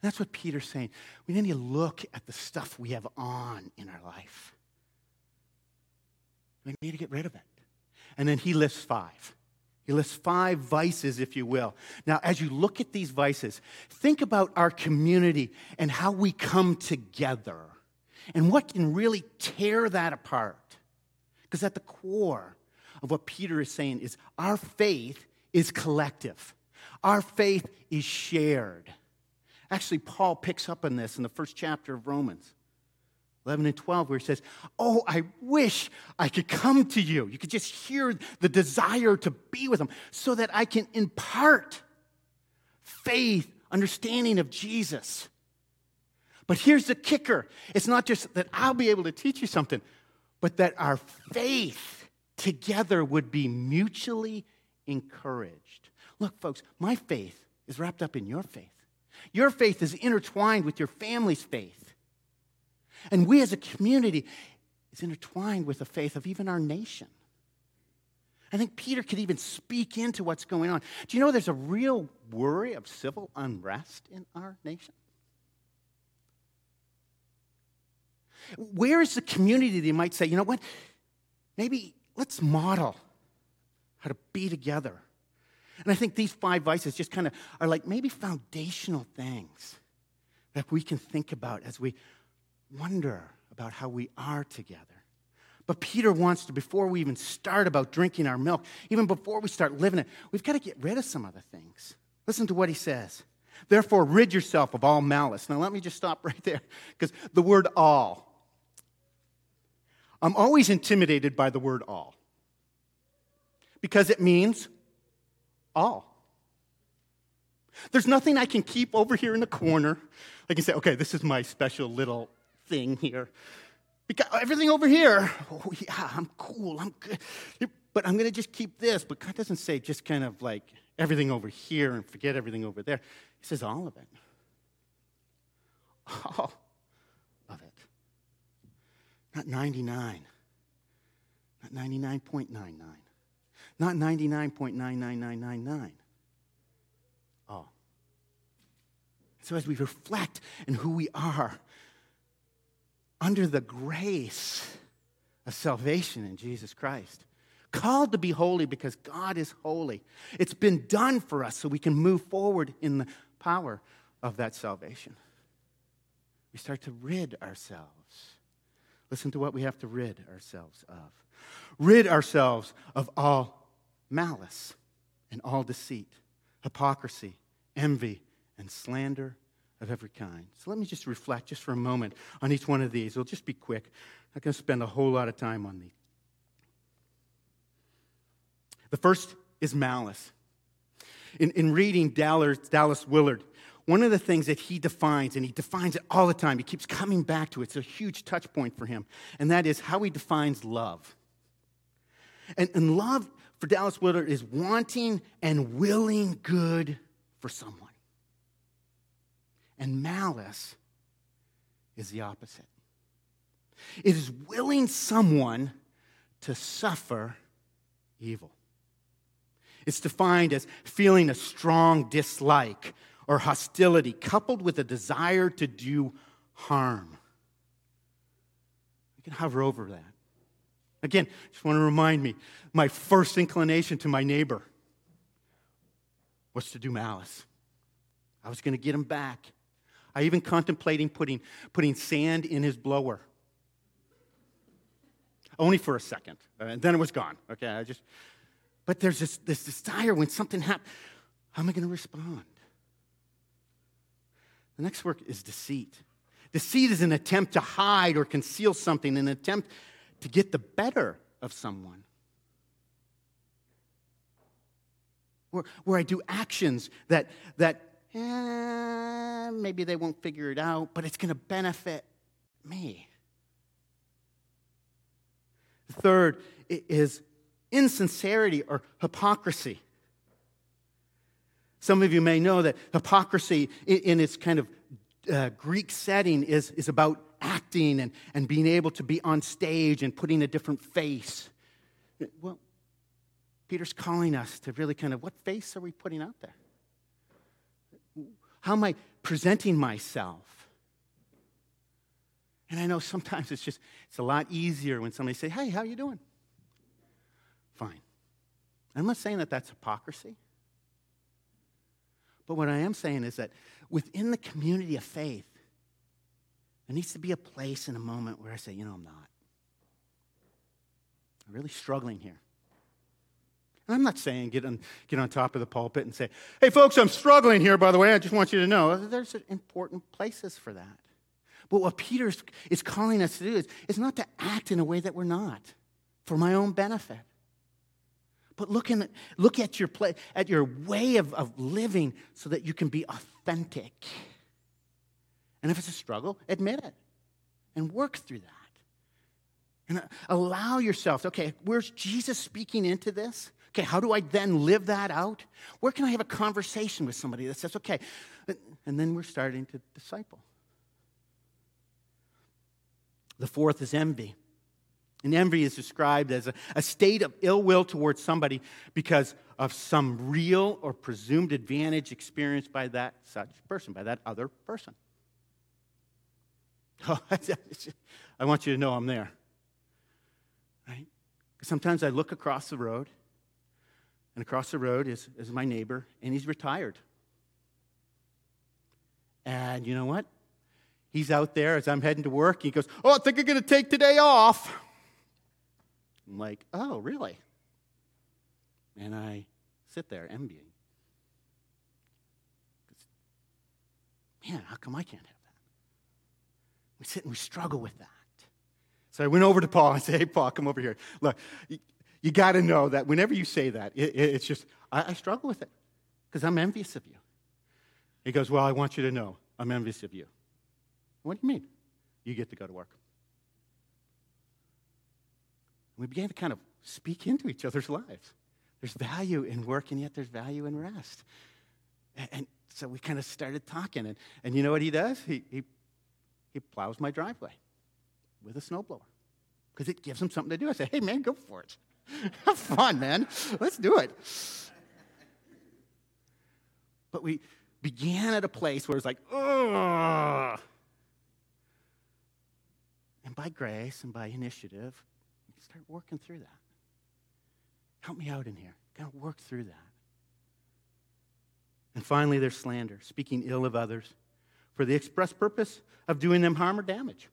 That's what Peter's saying. We need to look at the stuff we have on in our life. We need to get rid of it. And then he lists five. He lists five vices, if you will. Now, as you look at these vices, think about our community and how we come together and what can really tear that apart. Because at the core of what Peter is saying is our faith is collective, our faith is shared. Actually, Paul picks up on this in the first chapter of Romans. 11 and 12, where he says, Oh, I wish I could come to you. You could just hear the desire to be with him so that I can impart faith, understanding of Jesus. But here's the kicker it's not just that I'll be able to teach you something, but that our faith together would be mutually encouraged. Look, folks, my faith is wrapped up in your faith. Your faith is intertwined with your family's faith. And we as a community is intertwined with the faith of even our nation. I think Peter could even speak into what's going on. Do you know there's a real worry of civil unrest in our nation? Where is the community that might say, you know what? Maybe let's model how to be together. And I think these five vices just kind of are like maybe foundational things that we can think about as we wonder about how we are together. But Peter wants to, before we even start about drinking our milk, even before we start living it, we've got to get rid of some other things. Listen to what he says. Therefore, rid yourself of all malice. Now, let me just stop right there because the word all. I'm always intimidated by the word all because it means all. There's nothing I can keep over here in the corner. I can say, okay, this is my special little thing here. Because everything over here, oh yeah, I'm cool, I'm good. But I'm to just keep this. But God doesn't say just kind of like everything over here and forget everything over there. He says all of it. All. Not 99. Not 99.99. Not 99.99999. All. So as we reflect in who we are, under the grace of salvation in Jesus Christ. Called to be holy because God is holy. It's been done for us so we can move forward in the power of that salvation. We start to rid ourselves. Listen to what we have to rid ourselves of. Rid ourselves of all malice and all deceit, hypocrisy, envy, and slander of every kind. So let me just reflect just for a moment on each one of these. It'll just be quick. I'm not going to spend a whole lot of time on these. The first is malice. In, in reading Dallas, Dallas Willard, one of the things that he defines, and he defines it all the time, he keeps coming back to it, it's a huge touch point for him, and that is how he defines love. And, and love for Dallas Willard is wanting and willing good for someone. And malice is the opposite it is willing someone to suffer evil. It's defined as feeling a strong dislike or hostility coupled with a desire to do harm. You can hover over that. Again, just want to remind me my first inclination to my neighbor was to do malice. I was going to get him back. I even contemplating putting, putting sand in his blower. Only for a second. Uh, and then it was gone. Okay, I just, but there's this, this desire when something happens, how am I going to respond? The next word is deceit. Deceit is an attempt to hide or conceal something, an attempt to get the better of someone. Where, where I do actions that, that eh, maybe they won't figure it out, but it's going to benefit me. Third is insincerity or hypocrisy. Some of you may know that hypocrisy, in its kind of uh, Greek setting, is, is about acting and, and being able to be on stage and putting a different face. Well, Peter's calling us to really kind of what face are we putting out there? How am I presenting myself? And I know sometimes it's just, it's a lot easier when somebody say, hey, how you doing? Fine. I'm not saying that that's hypocrisy. But what I am saying is that within the community of faith, there needs to be a place and a moment where I say, you know, I'm not. I'm really struggling here. And I'm not saying get on, get on top of the pulpit and say, hey, folks, I'm struggling here, by the way. I just want you to know. There's important places for that. But what Peter is calling us to do is, is not to act in a way that we're not for my own benefit. But look, in, look at, your play, at your way of, of living so that you can be authentic. And if it's a struggle, admit it and work through that. And uh, allow yourself, okay, where's Jesus speaking into this? Okay, how do I then live that out? Where can I have a conversation with somebody that says, okay, and then we're starting to disciple. The fourth is envy. And envy is described as a, a state of ill will towards somebody because of some real or presumed advantage experienced by that such person, by that other person. *laughs* I want you to know I'm there. Right? Sometimes I look across the road, and across the road is, is my neighbor, and he's retired. And you know what? He's out there as I'm heading to work. He goes, Oh, I think I'm going to take today off. I'm like, Oh, really? And I sit there envying. Man, how come I can't have that? We sit and we struggle with that. So I went over to Paul and said, Hey, Paul, come over here. Look, you, you got to know that whenever you say that, it, it, it's just, I, I struggle with it because I'm envious of you. He goes, Well, I want you to know I'm envious of you. What do you mean? You get to go to work. We began to kind of speak into each other's lives. There's value in work, and yet there's value in rest. And, and so we kind of started talking. And, and you know what he does? He, he, he plows my driveway with a snowblower because it gives him something to do. I say, hey, man, go for it. *laughs* Have fun, man. Let's do it. But we began at a place where it's like, ugh. And by grace and by initiative, start working through that. Help me out in here. Got to work through that. And finally, there's slander, speaking ill of others for the express purpose of doing them harm or damage.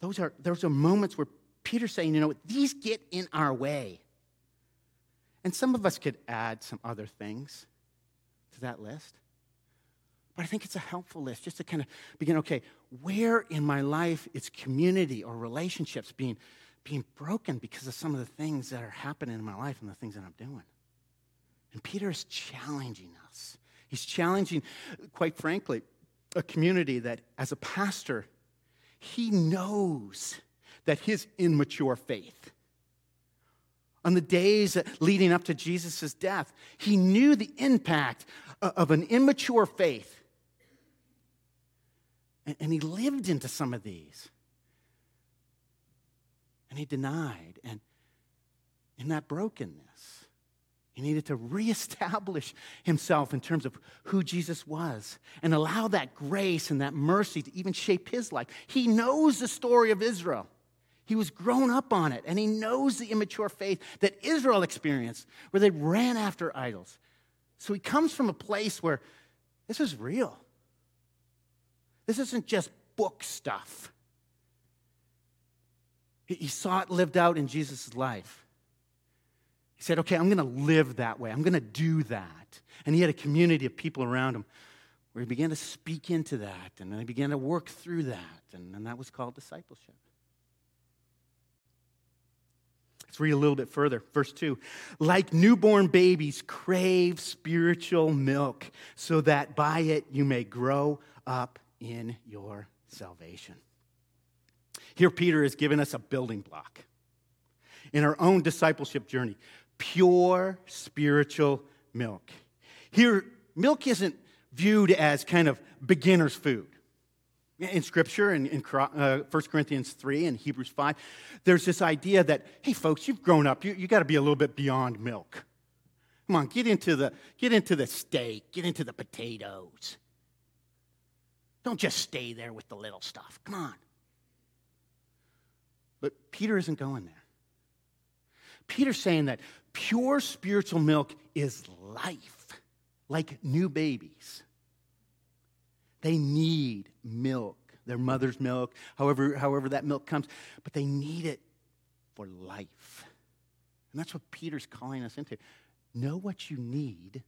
Those are, those are moments where Peter's saying, you know, these get in our way. And some of us could add some other things to that list. But I think it's a helpful list just to kind of begin okay, where in my life is community or relationships being, being broken because of some of the things that are happening in my life and the things that I'm doing? And Peter is challenging us. He's challenging, quite frankly, a community that, as a pastor, he knows that his immature faith, on the days leading up to Jesus' death, he knew the impact of an immature faith. And he lived into some of these. And he denied. And in that brokenness, he needed to reestablish himself in terms of who Jesus was and allow that grace and that mercy to even shape his life. He knows the story of Israel. He was grown up on it, and he knows the immature faith that Israel experienced, where they ran after idols. So he comes from a place where this is real. This isn't just book stuff. He saw it lived out in Jesus' life. He said, okay, I'm going to live that way. I'm going to do that. And he had a community of people around him where he began to speak into that and then he began to work through that. And, and that was called discipleship. Let's read a little bit further. Verse 2 Like newborn babies, crave spiritual milk, so that by it you may grow up in your salvation. Here, Peter has given us a building block in our own discipleship journey pure spiritual milk. Here, milk isn't viewed as kind of beginner's food. In Scripture, in, in uh, 1 Corinthians 3 and Hebrews 5, there's this idea that, hey, folks, you've grown up. You, you got to be a little bit beyond milk. Come on, get into, the, get into the steak, get into the potatoes. Don't just stay there with the little stuff. Come on. But Peter isn't going there. Peter's saying that pure spiritual milk is life, like new babies. They need milk, their mother's milk, however, however that milk comes, but they need it for life. And that's what Peter's calling us into. Know what you need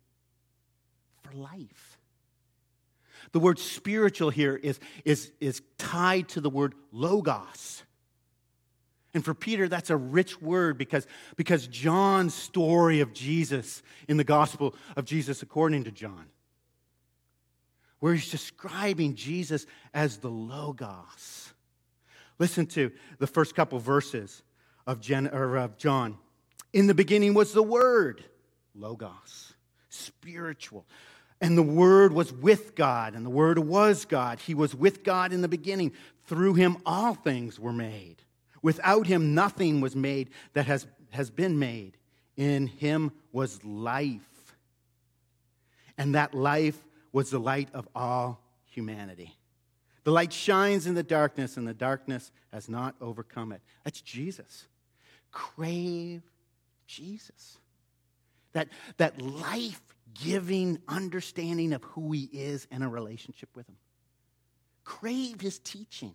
for life. The word spiritual here is, is, is tied to the word logos. And for Peter, that's a rich word because, because John's story of Jesus in the Gospel of Jesus according to John, where he's describing Jesus as the Logos. Listen to the first couple verses of, Jen, or of John. In the beginning was the Word, Logos, spiritual. And the Word was with God, and the Word was God. He was with God in the beginning. Through him, all things were made. Without him, nothing was made that has, has been made. In him was life. And that life was the light of all humanity. The light shines in the darkness, and the darkness has not overcome it. That's Jesus. Crave Jesus. That, that life giving understanding of who he is and a relationship with him. Crave his teaching.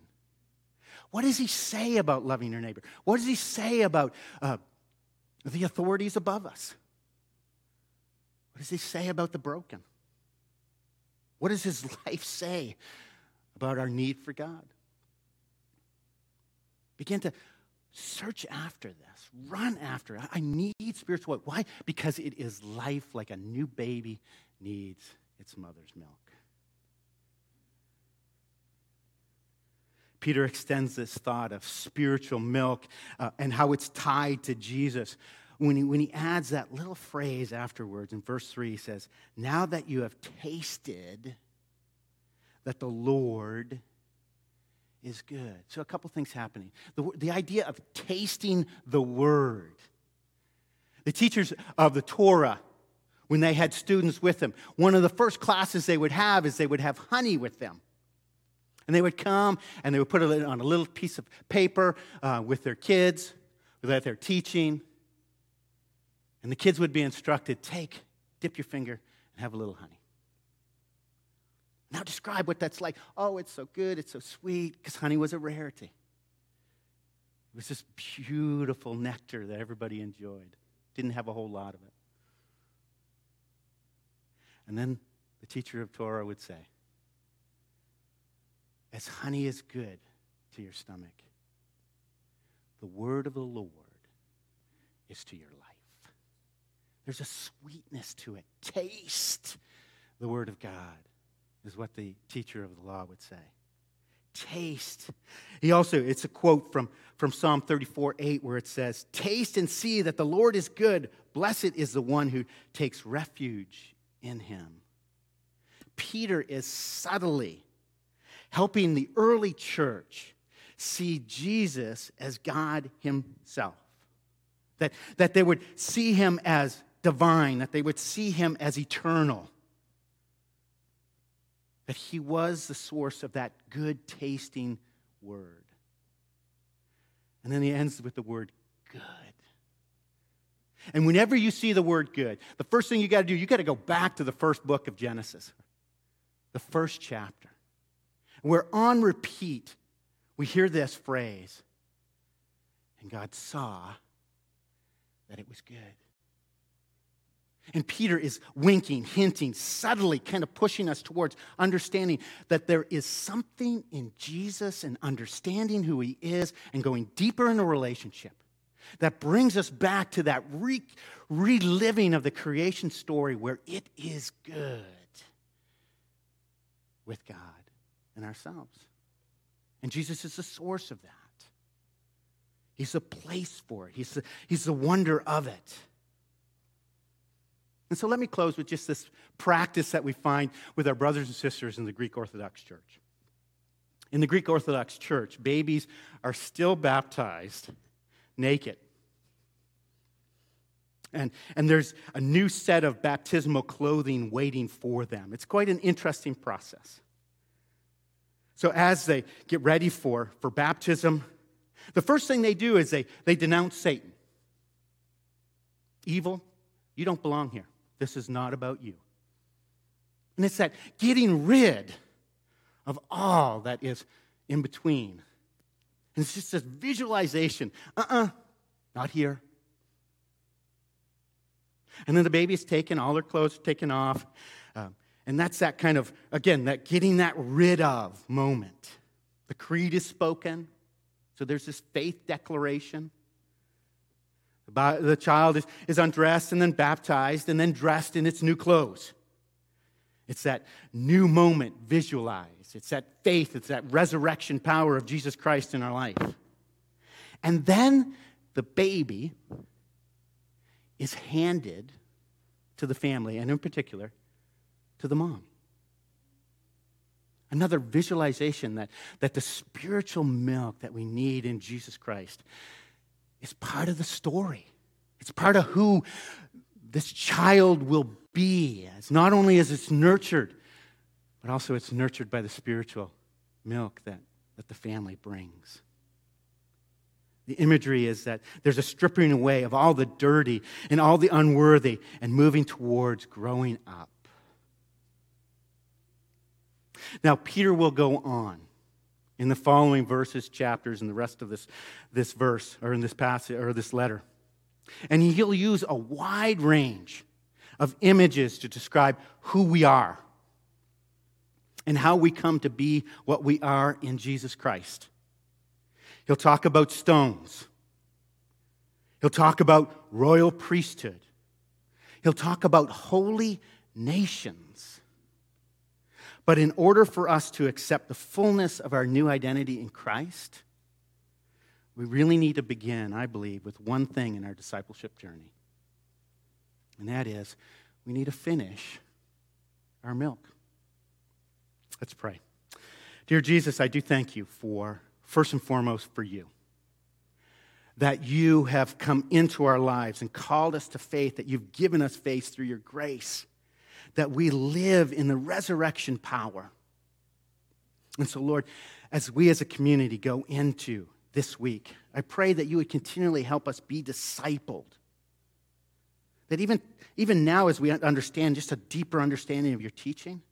What does he say about loving your neighbor? What does he say about uh, the authorities above us? What does he say about the broken? What does his *laughs* life say about our need for God? Begin to search after this, run after it. I need spiritual. Why? Because it is life like a new baby needs its mother's milk. Peter extends this thought of spiritual milk uh, and how it's tied to Jesus. When he, when he adds that little phrase afterwards in verse 3, he says, Now that you have tasted that the Lord is good. So, a couple things happening. The, the idea of tasting the word. The teachers of the Torah, when they had students with them, one of the first classes they would have is they would have honey with them. And they would come and they would put it on a little piece of paper uh, with their kids that they're teaching. And the kids would be instructed take, dip your finger, and have a little honey. Now describe what that's like. Oh, it's so good, it's so sweet, because honey was a rarity. It was this beautiful nectar that everybody enjoyed. Didn't have a whole lot of it. And then the teacher of Torah would say, as honey is good to your stomach, the word of the Lord is to your life. There's a sweetness to it. Taste the word of God, is what the teacher of the law would say. Taste. He also, it's a quote from, from Psalm 34 8 where it says, Taste and see that the Lord is good. Blessed is the one who takes refuge in him. Peter is subtly helping the early church see Jesus as God Himself. That, that they would see Him as divine, that they would see Him as eternal. That He was the source of that good tasting word. And then He ends with the word good. And whenever you see the word good, the first thing you got to do, you got to go back to the first book of Genesis, the first chapter where on repeat we hear this phrase, and God saw that it was good. And Peter is winking, hinting, subtly kind of pushing us towards understanding that there is something in Jesus and understanding who he is and going deeper in a relationship that brings us back to that re- reliving of the creation story where it is good with God and ourselves. And Jesus is the source of that. He's the place for it, He's the, he's the wonder of it. And so let me close with just this practice that we find with our brothers and sisters in the Greek Orthodox Church. In the Greek Orthodox Church, babies are still baptized naked. And, and there's a new set of baptismal clothing waiting for them. It's quite an interesting process. So, as they get ready for, for baptism, The first thing they do is they, they denounce Satan. Evil, you don't belong here. This is not about you. And it's that getting rid of all that is in between. And it's just this visualization uh uh-uh, uh, not here. And then the baby's taken, all their clothes are taken off. Um, and that's that kind of, again, that getting that rid of moment. The creed is spoken. So there's this faith declaration. The child is, is undressed and then baptized and then dressed in its new clothes. It's that new moment visualized. It's that faith, it's that resurrection power of Jesus Christ in our life. And then the baby is handed to the family, and in particular, to the mom. Another visualization that, that the spiritual milk that we need in Jesus Christ is part of the story. It's part of who this child will be. It's not only as it's nurtured, but also it's nurtured by the spiritual milk that, that the family brings. The imagery is that there's a stripping away of all the dirty and all the unworthy and moving towards growing up. Now, Peter will go on in the following verses, chapters, and the rest of this, this verse, or in this passage, or this letter. And he'll use a wide range of images to describe who we are and how we come to be what we are in Jesus Christ. He'll talk about stones. He'll talk about royal priesthood. He'll talk about holy nations. But in order for us to accept the fullness of our new identity in Christ, we really need to begin, I believe, with one thing in our discipleship journey. And that is, we need to finish our milk. Let's pray. Dear Jesus, I do thank you for first and foremost for you. That you have come into our lives and called us to faith, that you've given us faith through your grace, that we live in the resurrection power. And so, Lord, as we as a community go into this week, I pray that you would continually help us be discipled. That even, even now, as we understand just a deeper understanding of your teaching,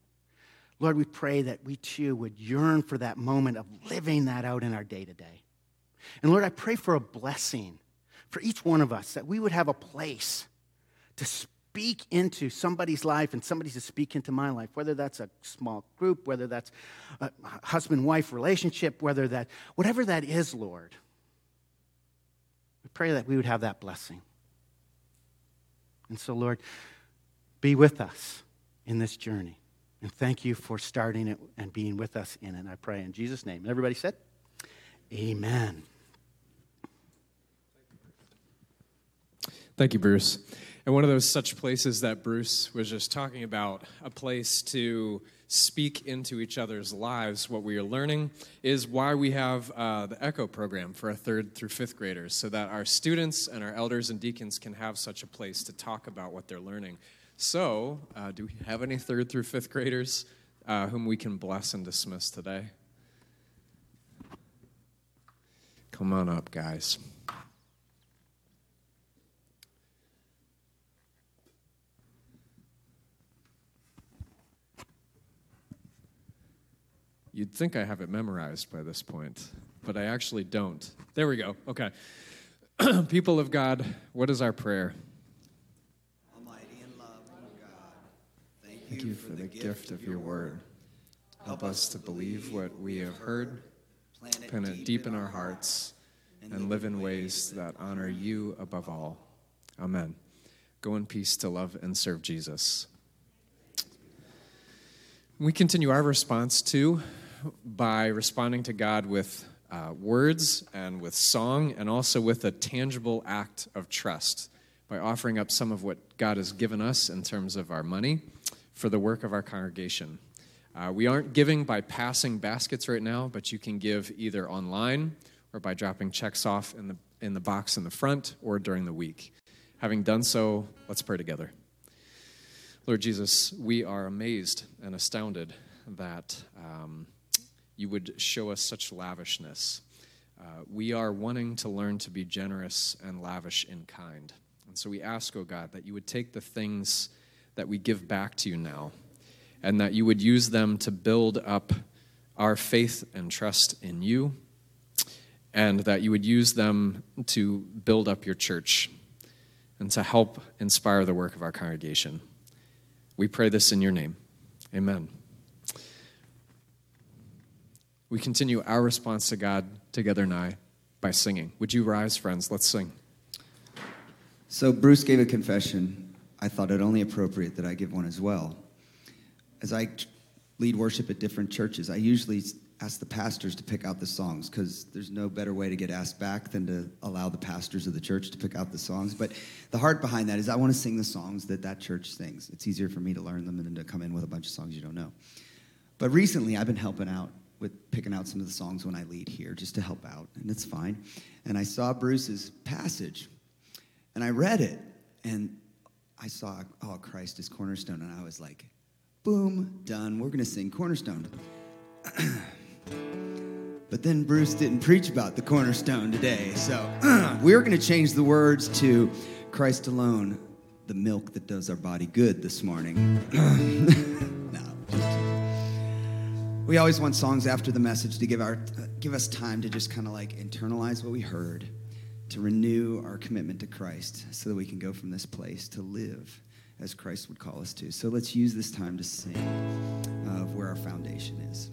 Lord, we pray that we too would yearn for that moment of living that out in our day to day. And Lord, I pray for a blessing for each one of us that we would have a place to speak into somebody's life and somebody to speak into my life, whether that's a small group, whether that's a husband wife relationship, whether that, whatever that is, Lord. We pray that we would have that blessing. And so, Lord, be with us in this journey. And thank you for starting it and being with us in it. I pray in Jesus' name. And everybody said, Amen. Thank you, Bruce. And one of those such places that Bruce was just talking about, a place to speak into each other's lives what we are learning, is why we have uh, the ECHO program for our third through fifth graders, so that our students and our elders and deacons can have such a place to talk about what they're learning. So, uh, do we have any third through fifth graders uh, whom we can bless and dismiss today? Come on up, guys. You'd think I have it memorized by this point, but I actually don't. There we go. Okay. *clears throat* People of God, what is our prayer? Almighty and loving God, thank you for the gift of your word. Help us to believe what we have heard, plant it deep in our hearts, and live in ways that honor you above all. Amen. Go in peace to love and serve Jesus. We continue our response too by responding to God with uh, words and with song, and also with a tangible act of trust by offering up some of what God has given us in terms of our money for the work of our congregation. Uh, we aren't giving by passing baskets right now, but you can give either online or by dropping checks off in the, in the box in the front or during the week. Having done so, let's pray together. Lord Jesus, we are amazed and astounded that um, you would show us such lavishness uh, we are wanting to learn to be generous and lavish in kind. And so we ask, oh God, that you would take the things that we give back to you now and that you would use them to build up our faith and trust in you, and that you would use them to build up your church and to help inspire the work of our congregation. We pray this in your name. Amen. We continue our response to God together now by singing. Would you rise, friends? Let's sing. So Bruce gave a confession. I thought it only appropriate that I give one as well. As I lead worship at different churches, I usually ask the pastors to pick out the songs because there's no better way to get asked back than to allow the pastors of the church to pick out the songs. But the heart behind that is I want to sing the songs that that church sings. It's easier for me to learn them than to come in with a bunch of songs you don't know. But recently, I've been helping out with picking out some of the songs when I lead here just to help out, and it's fine. And I saw Bruce's passage, and I read it, and I saw, oh, Christ is cornerstone, and I was like, boom, done. We're to sing Cornerstone. *clears throat* but then Bruce didn't preach about the cornerstone today, so *clears throat* we're to change the words to Christ alone, the milk that does our body good this morning. *clears throat* no, we always want songs after the message to give our give us time to just kind of like internalize what we heard to renew our commitment to Christ so that we can go from this place to live as Christ would call us to. So let's use this time to sing of where our foundation is.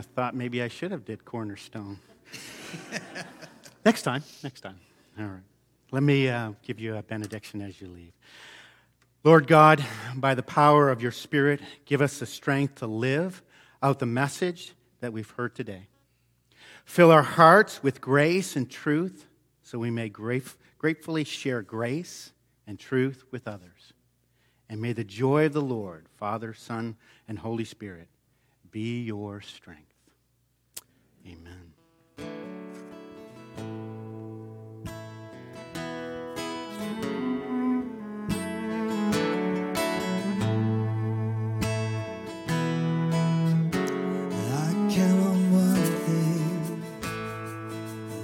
Of thought maybe I should have did Cornerstone. *laughs* next time, next time. All right. Let me uh, give you a benediction as you leave. Lord God, by the power of your Spirit, give us the strength to live out the message that we've heard today. Fill our hearts with grace and truth so we may grate- gratefully share grace and truth with others. And may the joy of the Lord, Father, Son, and Holy Spirit be your strength. Amen.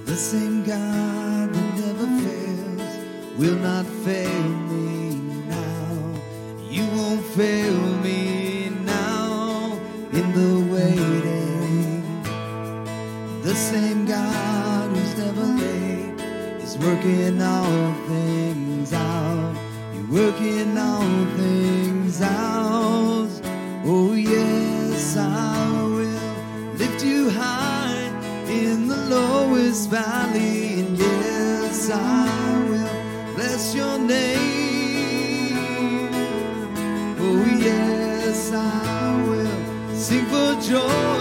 The same God that never fails will not fail working all things out. You're working all things out. Oh, yes, I will lift you high in the lowest valley. And yes, I will bless your name. Oh, yes, I will sing for joy